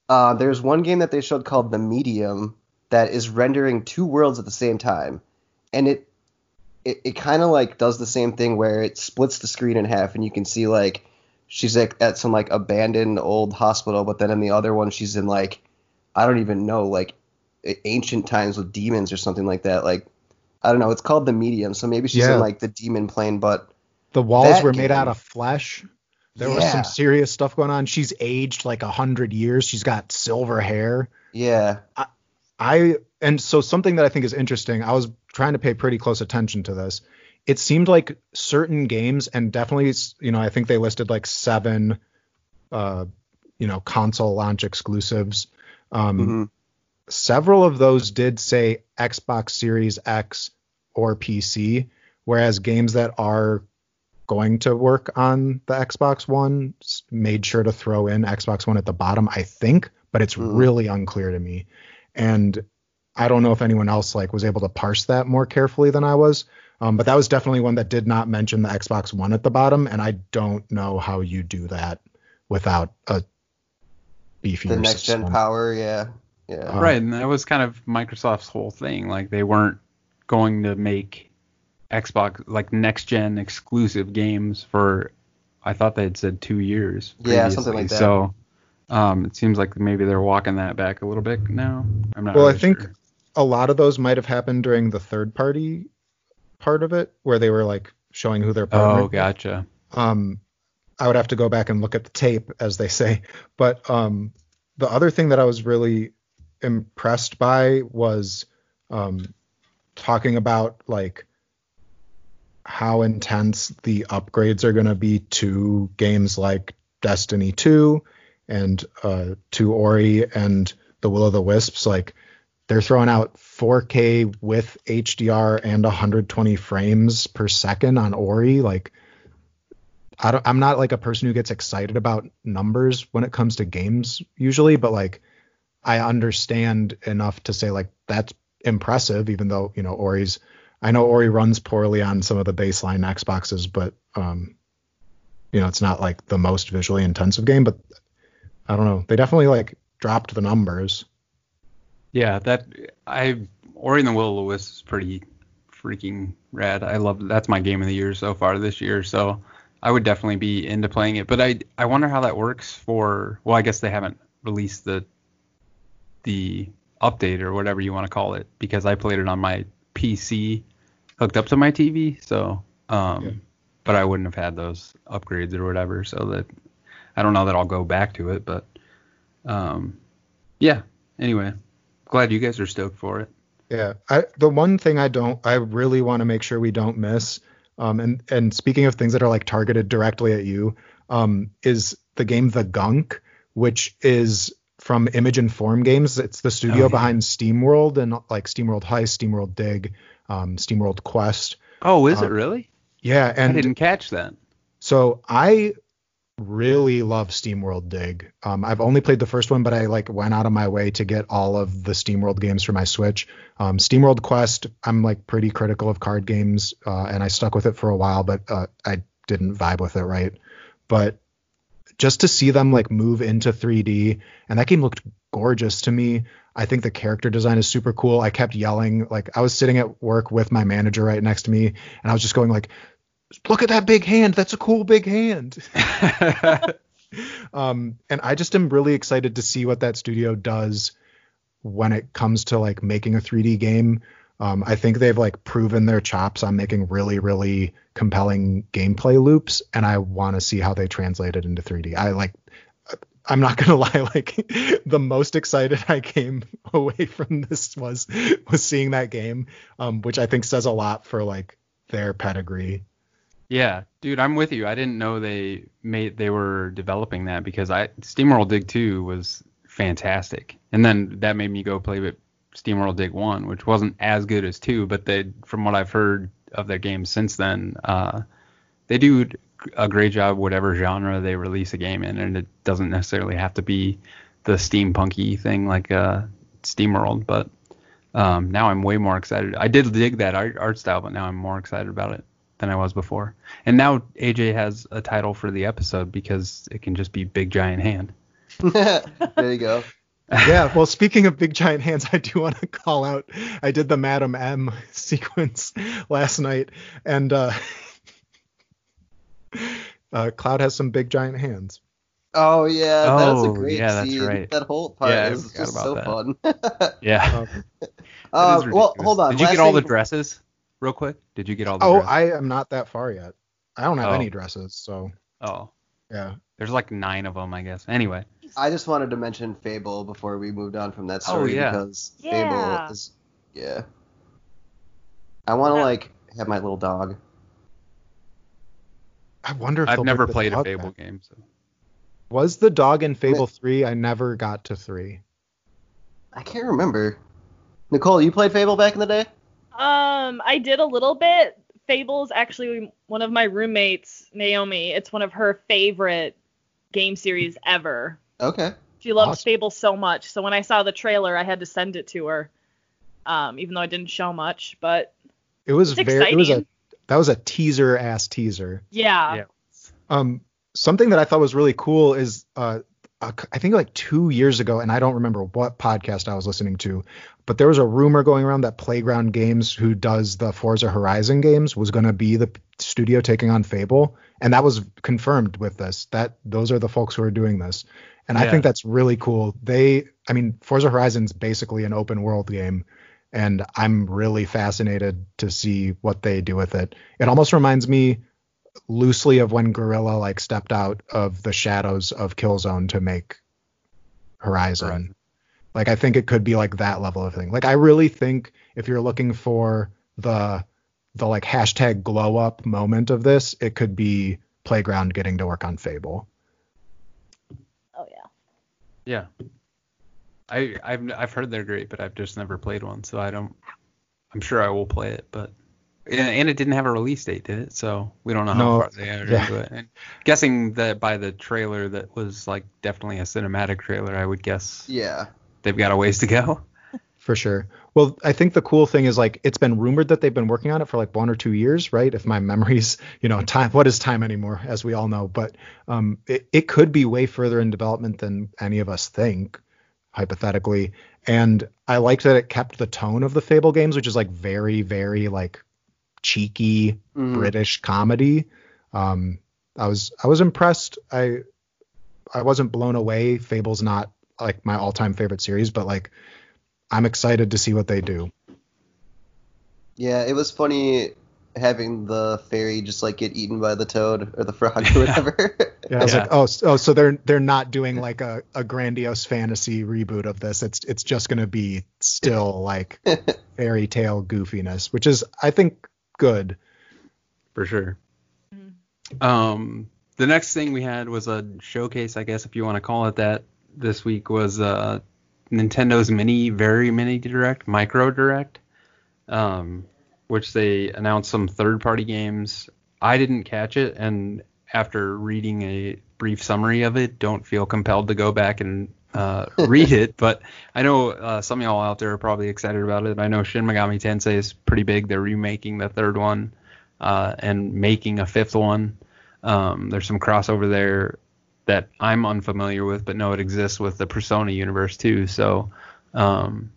Uh, there's one game that they showed called The Medium that is rendering two worlds at the same time, and it it, it kind of like does the same thing where it splits the screen in half, and you can see like she's like at some like abandoned old hospital, but then in the other one she's in like I don't even know like ancient times with demons or something like that. Like I don't know. It's called The Medium, so maybe she's Yeah. in like the demon plane, but The walls That were made out of flesh. There was some serious stuff going on. She's aged like a hundred years. She's got silver hair. yeah, I and so something that I think is interesting. I was trying to pay pretty close attention to this. It seemed like certain games, and definitely, you know, I think they listed like seven, uh, you know, console launch exclusives. Um, mhm. several of those did say Xbox Series X or PC, whereas games that are going to work on the Xbox One made sure to throw in Xbox One at the bottom, I think, but it's Mm. really unclear to me. And I don't know if anyone else like was able to parse that more carefully than I was. Um, but that was definitely one that did not mention the Xbox One at the bottom, and I don't know how you do that without a beefier the next gen power, yeah, yeah. Uh, right, and that was kind of Microsoft's whole thing. Like they weren't going to make Xbox like next gen exclusive games for I thought they had said two years. Yeah, something like that. So um, it seems like maybe they're walking that back a little bit now. I'm not. Well, I think sure. a lot of those might have happened during the third party part of it, where they were like showing who their partner. Oh, gotcha. Um, I would have to go back and look at the tape, as they say. But um, the other thing that I was really impressed by was um, talking about like how intense the upgrades are going to be to games like Destiny 2 and uh, to Ori and the Will of the Wisps. Like they're throwing out 4K with HDR and 120 frames per second on Ori. Like I I'm not like a person who gets excited about numbers when it comes to games usually, but like I understand enough to say like that's impressive, even though you know Ori's. I know Ori runs poorly on some of the baseline Xboxes, but um, you know it's not like the most visually intensive game. But I don't know, they definitely like dropped the numbers. Yeah, that I Ori and the Will of the Wisp is pretty freaking rad. I love that's my game of the year so far this year. So I would definitely be into playing it. But I I wonder how that works for. Well, I guess they haven't released the the update or whatever you want to call it because I played it on my PC hooked up to my TV. So um, Yeah. but I wouldn't have had those upgrades or whatever. So that I don't know that I'll go back to it, but um, yeah. Anyway, glad you guys are stoked for it. Yeah, I the one thing I don't I really want to make sure we don't miss um and and speaking of things that are like targeted directly at you um is the game The Gunk which is from Image and Form Games. It's the studio Oh, yeah. behind SteamWorld and like SteamWorld Heist, SteamWorld Dig, um SteamWorld Quest. Oh, is Uh, it really? Yeah, and I didn't catch that. so I really love SteamWorld Dig. Um, I've only played the first one, but I like went out of my way to get all of the SteamWorld games for my Switch. Um, SteamWorld Quest, I'm like pretty critical of card games, uh, and I stuck with it for a while, but uh, I didn't vibe with it right. But just to see them like move into 3D, and that game looked gorgeous to me. I think the character design is super cool. I kept yelling, like I was sitting at work with my manager right next to me, and I was just going like, "Look at that big hand! That's a cool big hand." [LAUGHS] um, and I just am really excited to see what that studio does when it comes to like making a 3D game. Um, I think they've like proven their chops on making really, really compelling gameplay loops, and I want to see how they translate it into 3D. I like, I'm not gonna [LAUGHS] lie, like [LAUGHS] the most excited I came [LAUGHS] away from this was was seeing that game, um, which I think says a lot for like their pedigree. yeah, dude, I'm with you. I didn't know they made they were developing that because I SteamWorld Dig 2 was fantastic, and then that made me go play with SteamWorld Dig 1, which wasn't as good as 2, but they, from what I've heard of their games since then, uh, they do a great job whatever genre they release a game in, and it doesn't necessarily have to be the steampunky thing like uh, SteamWorld, but um, now I'm way more excited. I did dig that art, art style, but now I'm more excited about it. than I was before. And now AJ has a title for the episode because it can just be Big Giant Hand. [LAUGHS] there you go. Yeah, well, speaking of big giant hands, I do want to call out. I did the Madam M [LAUGHS] sequence last night, and uh, [LAUGHS] uh, Cloud has some big giant hands. Oh yeah, that's a Oh, great yeah, that's scene. right. That whole part Yeah, is just so that. fun. [LAUGHS] Yeah. Um, uh, well, hold on. Did you get all the dresses real quick? Did you get all the oh, dresses? I am not that far yet. I don't have Oh. any dresses, so Oh, yeah. there's like nine of them, I guess. Anyway. I just wanted to mention Fable before we moved on from that Oh, story yeah. because Yeah. Fable is yeah. I want to Yeah. like have my little dog. I wonder if I've never played a Fable back. game. So. Was the dog in Fable three? I never got to three. I can't remember. Nicole, you played Fable back in the day? Um, I did a little bit. Fable's actually one of my roommates, Naomi. It's one of her favorite game series ever. Okay. She loves Awesome. Fable so much. So when I saw the trailer, I had to send it to her. Um, even though I didn't show much, but It was It's very. It was a exciting. that was a teaser ass teaser. yeah. Yeah. Um, something that I thought was really cool is uh, uh, I think like two years ago, and I don't remember what podcast I was listening to, but there was a rumor going around that Playground Games, who does the Forza Horizon games, was going to be the studio taking on Fable, and that was confirmed with this. That those are the folks who are doing this, and I think that's really cool. They, I mean, Forza Horizon's basically an open world game. And I'm really fascinated to see what they do with it. It almost reminds me loosely of when Guerrilla like stepped out of the shadows of Killzone to make Horizon. Horizon. Like I think it could be like that level of thing. Like I really think if you're looking for the the like hashtag glow up moment of this, it could be Playground getting to work on Fable. Yeah. Yeah. I I've I've heard they're great, but I've just never played one, so I don't. I'm sure I will play it, but and, and it didn't have a release date, did it? So we don't know how No. far they are Yeah. into it. And guessing that by the trailer that was like definitely a cinematic trailer, I would guess Yeah. they've got a ways to go. For sure. Well, I think the cool thing is like it's been rumored that they've been working on it for like one or two years, right? If my memory's, you know, time. What is time anymore, as we all know? But um, it, it could be way further in development than any of us think, hypothetically. And I liked that it kept the tone of the Fable games, which is like very, very like cheeky Mhm. British comedy. Um, I was I was impressed. I I wasn't blown away. Fable's not like my all-time favorite series, but like I'm excited to see what they do. Yeah, it was funny having the fairy just like get eaten by the toad or the frog or whatever. [LAUGHS] Yeah, I was Yeah. like, oh, oh, so they're they're not doing like a, a grandiose fantasy reboot of this. It's it's just gonna be still like [LAUGHS] fairy tale goofiness, which is I think good. For sure. Mhm. Um, the next thing we had was a showcase, I guess if you want to call it that. This week was uh, Nintendo's mini, very mini direct, micro direct, um, which they announced some third-party games. I didn't catch it, and after reading a brief summary of it, don't feel compelled to go back and uh, [LAUGHS] read it. But I know uh, some of y'all out there are probably excited about it. I know Shin Megami Tensei is pretty big. They're remaking the third one uh, and making a fifth one. Um, there's some crossover there that I'm unfamiliar with, but know it exists with the Persona universe too. So um,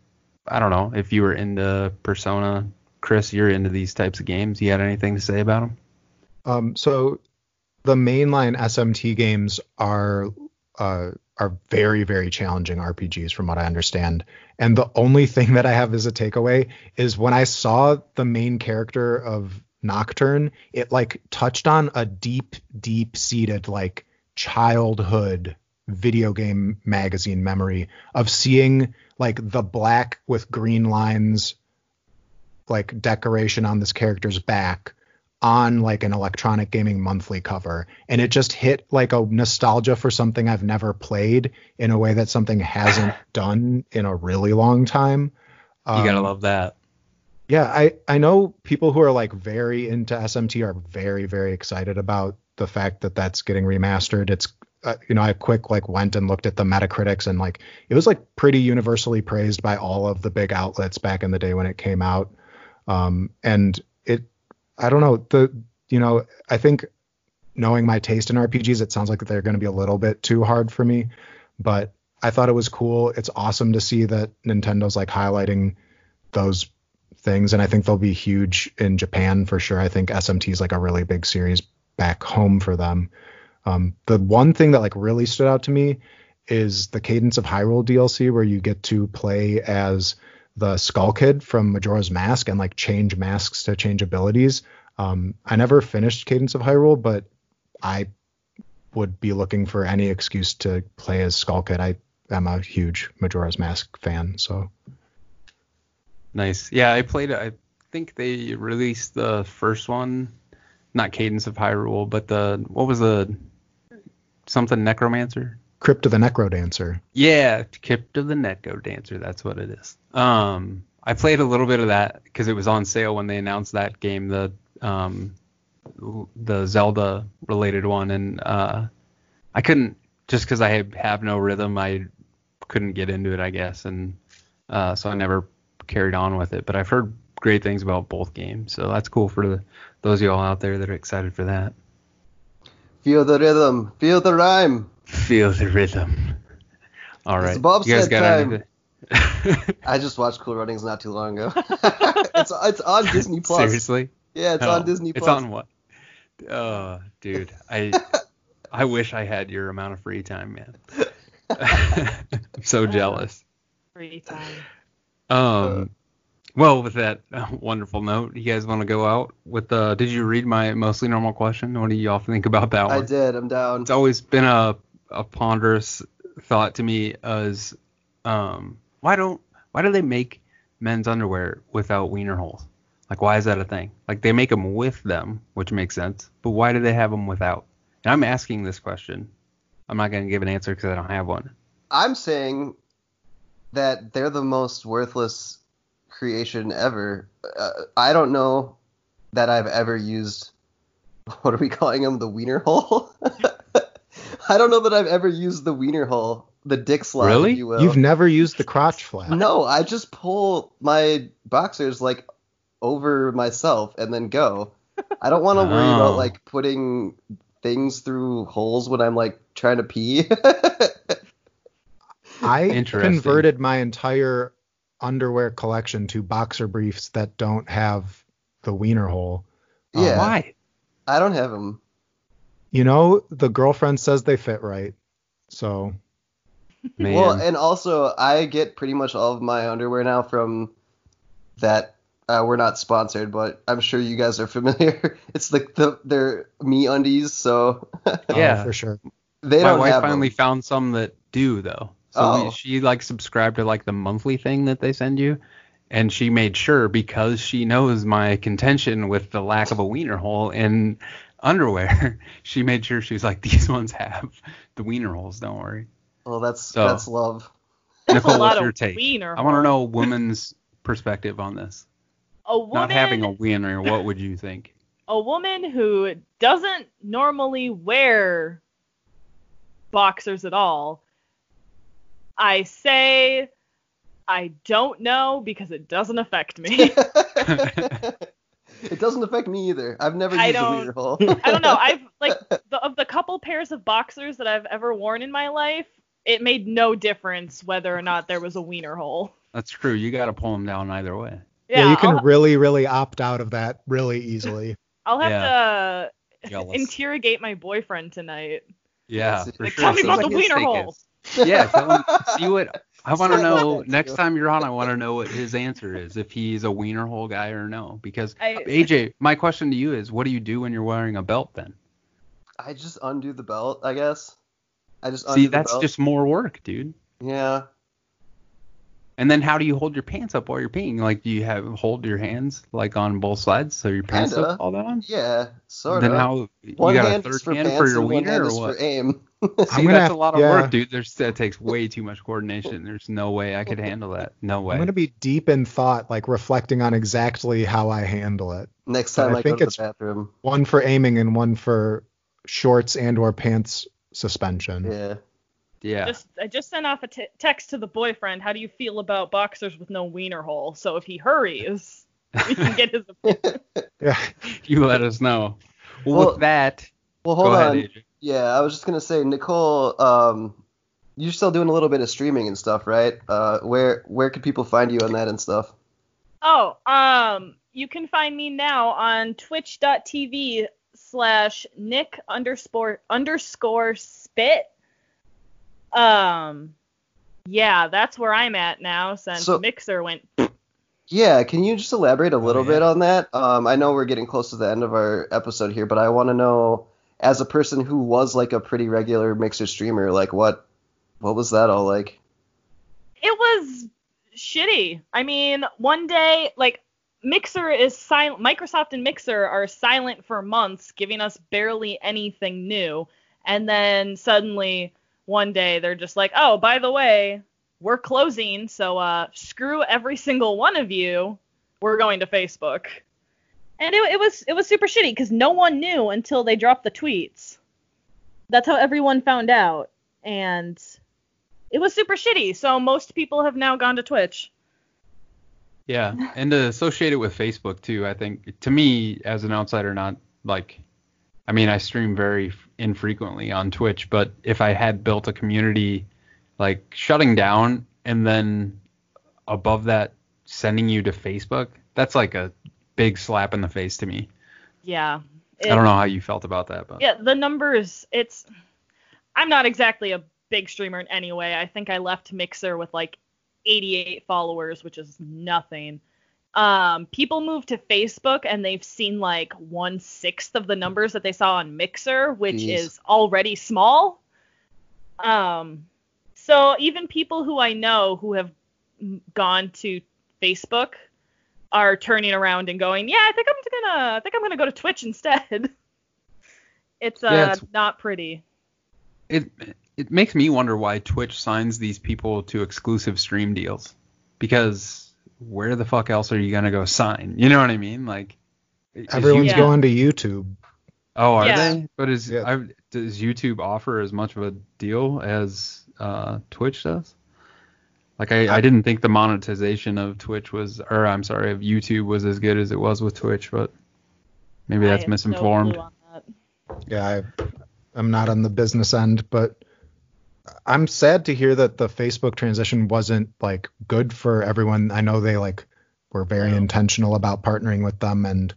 I don't know if you were into Persona, Chris. You're into these types of games. You had anything to say about them? Um, so the mainline SMT games are uh, are very very challenging RPGs from what I understand. And the only thing that I have as a takeaway is when I saw the main character of Nocturne, it like touched on a deep deep seated like childhood video game magazine memory of seeing like the black with green lines like decoration on this character's back on like an electronic gaming monthly cover and it just hit like a nostalgia for something I've never played in a way that something hasn't [LAUGHS] done in a really long time. You gotta Um, love that. yeah, I I know people who are like very into SMT are very very excited about the fact that that's getting remastered. It's uh, you know I quick like went and looked at the Metacritics and like it was like pretty universally praised by all of the big outlets back in the day when it came out. Um, and it I don't know the you know, I think knowing my taste in RPGs, it sounds like they're going to be a little bit too hard for me. But I thought it was cool. It's awesome to see that Nintendo's like highlighting those things, and I think they'll be huge in Japan for sure. I think SMT is like a really big series back home for them. Um, the one thing that like really stood out to me is the Cadence of Hyrule DLC, where you get to play as the Skull Kid from Majora's Mask and like change masks to change abilities. Um, I never finished Cadence of Hyrule, but I would be looking for any excuse to play as Skull Kid. I am a huge Majora's Mask fan, so Nice. Yeah, I played. I think they released the first one, not Cadence of Hyrule, but the what was the something Necromancer? Crypt of the Necro Dancer. Yeah, Crypt of the Necro Dancer. That's what it is. Um, I played a little bit of that because it was on sale when they announced that game, the um, the Zelda related one, and uh, I couldn't just because I have, have no rhythm, I couldn't get into it, I guess, and uh, so I never carried on with it. But I've heard great things about both games, so that's cool for the, those of y'all out there that are excited for that. Feel the rhythm. Feel the rhyme. Feel the rhythm. All right. It's right, bobsled you guys got time. [LAUGHS] I just watched Cool Runnings not too long ago. [LAUGHS] it's it's on Disney Plus. Seriously? Yeah, it's Oh, on Disney Plus. It's on what? Oh, dude, I [LAUGHS] I wish I had your amount of free time, man. I'm so jealous. Free time. Um, well, with that uh, wonderful note, you guys want to go out with? Uh, did you read my mostly normal question? What do y'all think about that one? I did. I'm down. It's always been a a ponderous thought to me as um why don't why do they make men's underwear without wiener holes? Like why is that a thing? Like they make them with them, which makes sense, but why do they have them without? And I'm asking this question. I'm not going to give an answer because I don't have one. I'm saying that they're the most worthless creation ever. Uh, I don't know that I've ever used. [LAUGHS] What are we calling them? The wiener hole. [LAUGHS] I don't know that I've ever used the wiener hole, the dick slot, Really? if you will. You've never used the crotch flap. No, I just pull my boxers like over myself and then go. I don't want to worry Oh. about like putting things through holes when I'm like trying to pee. [LAUGHS] I converted my entire underwear collection to boxer briefs that don't have the wiener hole. Um, Yeah. Why? I don't have them. You know, the girlfriend says they fit right. So Man. Well, and also I get pretty much all of my underwear now from that. Uh, we're not sponsored, but I'm sure you guys are familiar. [LAUGHS] It's like the they're MeUndies, so uh, Yeah. for sure. they my don't wife have finally them. found some that do though. So Oh. she like subscribed to like the monthly thing that they send you, and she made sure because she knows my contention with the lack of a wiener hole in underwear. [LAUGHS] She made sure she was like these ones have the wiener holes. Don't worry. Well, that's So- that's love. [LAUGHS] That's Nicole, a lot what's of your take? wiener. I want to know a woman's perspective on this. A woman, Not having a wiener, what would you think? [LAUGHS] a woman who doesn't normally wear boxers at all. I say I don't know because it doesn't affect me. [LAUGHS] it doesn't affect me either. I've never I used a don't- wiener hole. I don't know. I've [LAUGHS] like the, of the couple pairs of boxers that I've ever worn in my life, it made no difference whether or not there was a wiener hole. That's true. You got to pull them down either way. Yeah, Yeah, you can I'll, really, really opt out of that really easily. I'll have to Jealous. interrogate my boyfriend tonight. Yeah, Like, for sure. tell me about what the wiener take hole. Is. [LAUGHS] Yeah. Um, see what I want to know next time you're on. I want to know what his answer is. If he's a wiener hole guy or no. Because I, AJ, my question to you is, what do you do when you're wearing a belt then? I just undo the belt, I guess. I just undo See, the that's belt. just more work, dude. yeah. And then how do you hold your pants up while you're peeing? Like, do you have hold your hands like on both sides so your pants Kinda. don't fall down? Yeah, sort then of. how one you got a hand third is for hand pants for your and one wiener hand or is what? for aim. [LAUGHS] See, I'm gonna that's have- a lot of yeah. work, dude. There's that takes way too much coordination. There's no way I could handle that. No way. I'm gonna be deep in thought, like reflecting on exactly how I handle it. Next time I I, go think to the it's- bathroom. One for aiming and one for shorts and or pants suspension. Yeah. yeah. just I just sent off a t- text to the boyfriend. How do you feel about boxers with no wiener hole? So if he hurries, [LAUGHS] we can get his opinion. [LAUGHS] Yeah. you let us know. Well, Well, with that, Well, hold go on. ahead, AJ. Yeah, I was just gonna say, Nicole, um, you're still doing a little bit of streaming and stuff, right? Uh, where where could people find you on that and stuff? Oh, um, you can find me now on twitch.tv slash nick underscore underscore spit. Um, yeah, that's where I'm at now since So- Mixer went. Yeah, can you just elaborate a little yeah. bit on that? Um, I know we're getting close to the end of our episode here, but I want to know, as a person who was like a pretty regular Mixer streamer, like what what was that all like? It was shitty. I mean, one day, like, Mixer is silent. Microsoft and Mixer are silent for months, giving us barely anything new. And then suddenly, one day, they're just like, oh, by the way, we're closing, so uh, screw every single one of you. We're going to Facebook. And it, it was it was super shitty because no one knew until they dropped the tweets. That's how everyone found out, and it was super shitty. So most people have now gone to Twitch. Yeah, and to associate it with Facebook too, I think to me as an outsider, not like, I mean, I stream very infrequently on Twitch, but if I had built a community, like shutting down and then above that sending you to Facebook, that's like a big slap in the face to me. Yeah. I don't know how you felt about that, but Yeah, the numbers. It's. I'm not exactly a big streamer in any way. I think I left Mixer with like 88 followers, which is nothing. Um, people move to Facebook and they've seen like one sixth of the numbers that they saw on Mixer, which Jeez. is already small. Um, so even people who I know who have gone to Facebook are turning around and going, yeah, I think I'm gonna, I think I'm gonna go to Twitch instead. [LAUGHS] it's uh, Yeah, it's- not pretty. it it makes me wonder why Twitch signs these people to exclusive stream deals because where the fuck else are you gonna go sign? You know what I mean? Like is Everyone's Yeah. going to YouTube. Oh, are Yeah. they? But is Yeah. I, does YouTube offer as much of a deal as uh, Twitch does? Like I, I didn't think the monetization of Twitch was, or I'm sorry, of YouTube was as good as it was with Twitch, but maybe that's have no misinformed. clue that. Yeah, I, I'm not on the business end, but I'm sad to hear that the Facebook transition wasn't like good for everyone. I know they like were very No. intentional about partnering with them, and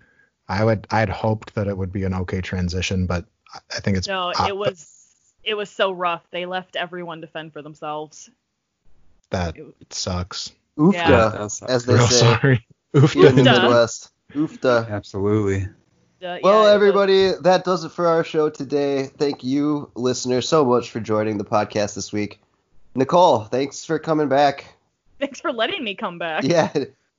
I would I had hoped that it would be an okay transition, but I- I think it's No, uh, it was it was so rough. They left everyone to fend for themselves. That it- sucks. Oofda, Yeah. That's- as they Real say sorry. Oof. here in the Oofda. Midwest. Oofda. Absolutely. Uh, Well, yeah, it everybody, that does it for our show today. Thank you, listeners, so much for joining the podcast this week. Nicole, thanks for coming back. Thanks for letting me come back. Yeah,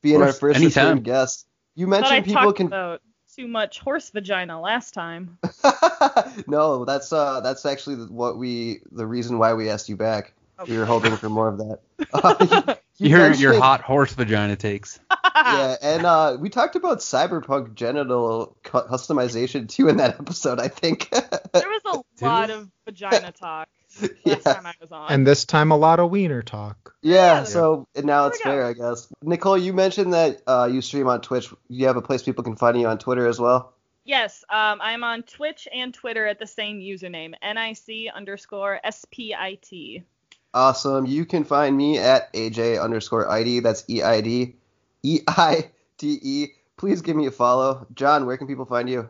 being our first anytime. return guest. You Thought I mentioned people talked can. about too much horse vagina last time. [LAUGHS] no, that's uh, that's actually what we the reason why we asked you back. We were hoping for more of that. [LAUGHS] [LAUGHS] You- you Your your mentioned- hot horse vagina takes. [LAUGHS] Yeah, and uh, we talked about cyberpunk genital cu- customization too in that episode. I think. There was a Did lot of vagina talk last Yeah. time I was on. And this time a lot of wiener talk. Yeah, Yeah. so and now it's fair, I guess. Nicole, you mentioned that uh, you stream on Twitch. You have a place people can find you on Twitter as well. yes, um, I'm on Twitch and Twitter at the same username, nic underscore spit. Awesome. You can find me at AJ underscore Eide. That's E I D E I D E. Please give me a follow. John, where can people find you?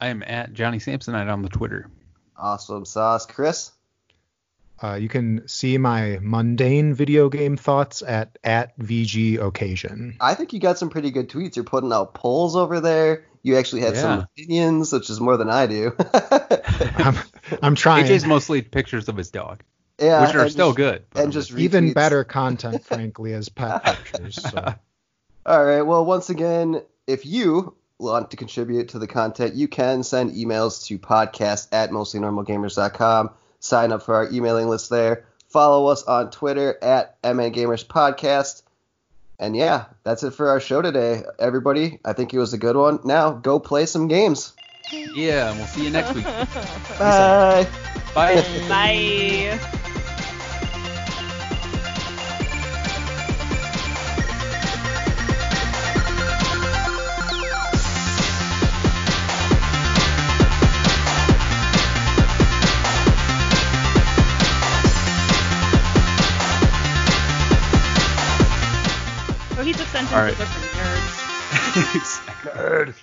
I am at Johnny Samsonite on the Twitter. Awesome sauce. Chris? Uh, you can see my mundane video game thoughts at at VG Occasion. I think you got some pretty good tweets. You're putting out polls over there. You actually had some opinions, which is more than I do. [LAUGHS] I'm, I'm trying. AJ's mostly pictures of his dog, yeah, which are still just- good. and I'm just even better content, frankly, as pet [LAUGHS] pictures. So. All right. Well, once again, if you want to contribute to the content, you can send emails to podcast at mostlynormalgamers.com. Sign up for our emailing list there. Follow us on Twitter at MNGamers Podcast. And yeah, that's it for our show today. Everybody, I think it was a good one. Now, go play some games. yeah, and we'll see you next week. [LAUGHS] Bye. Bye. Bye. All right. are for nerds. [LAUGHS] [LAUGHS] Nerd.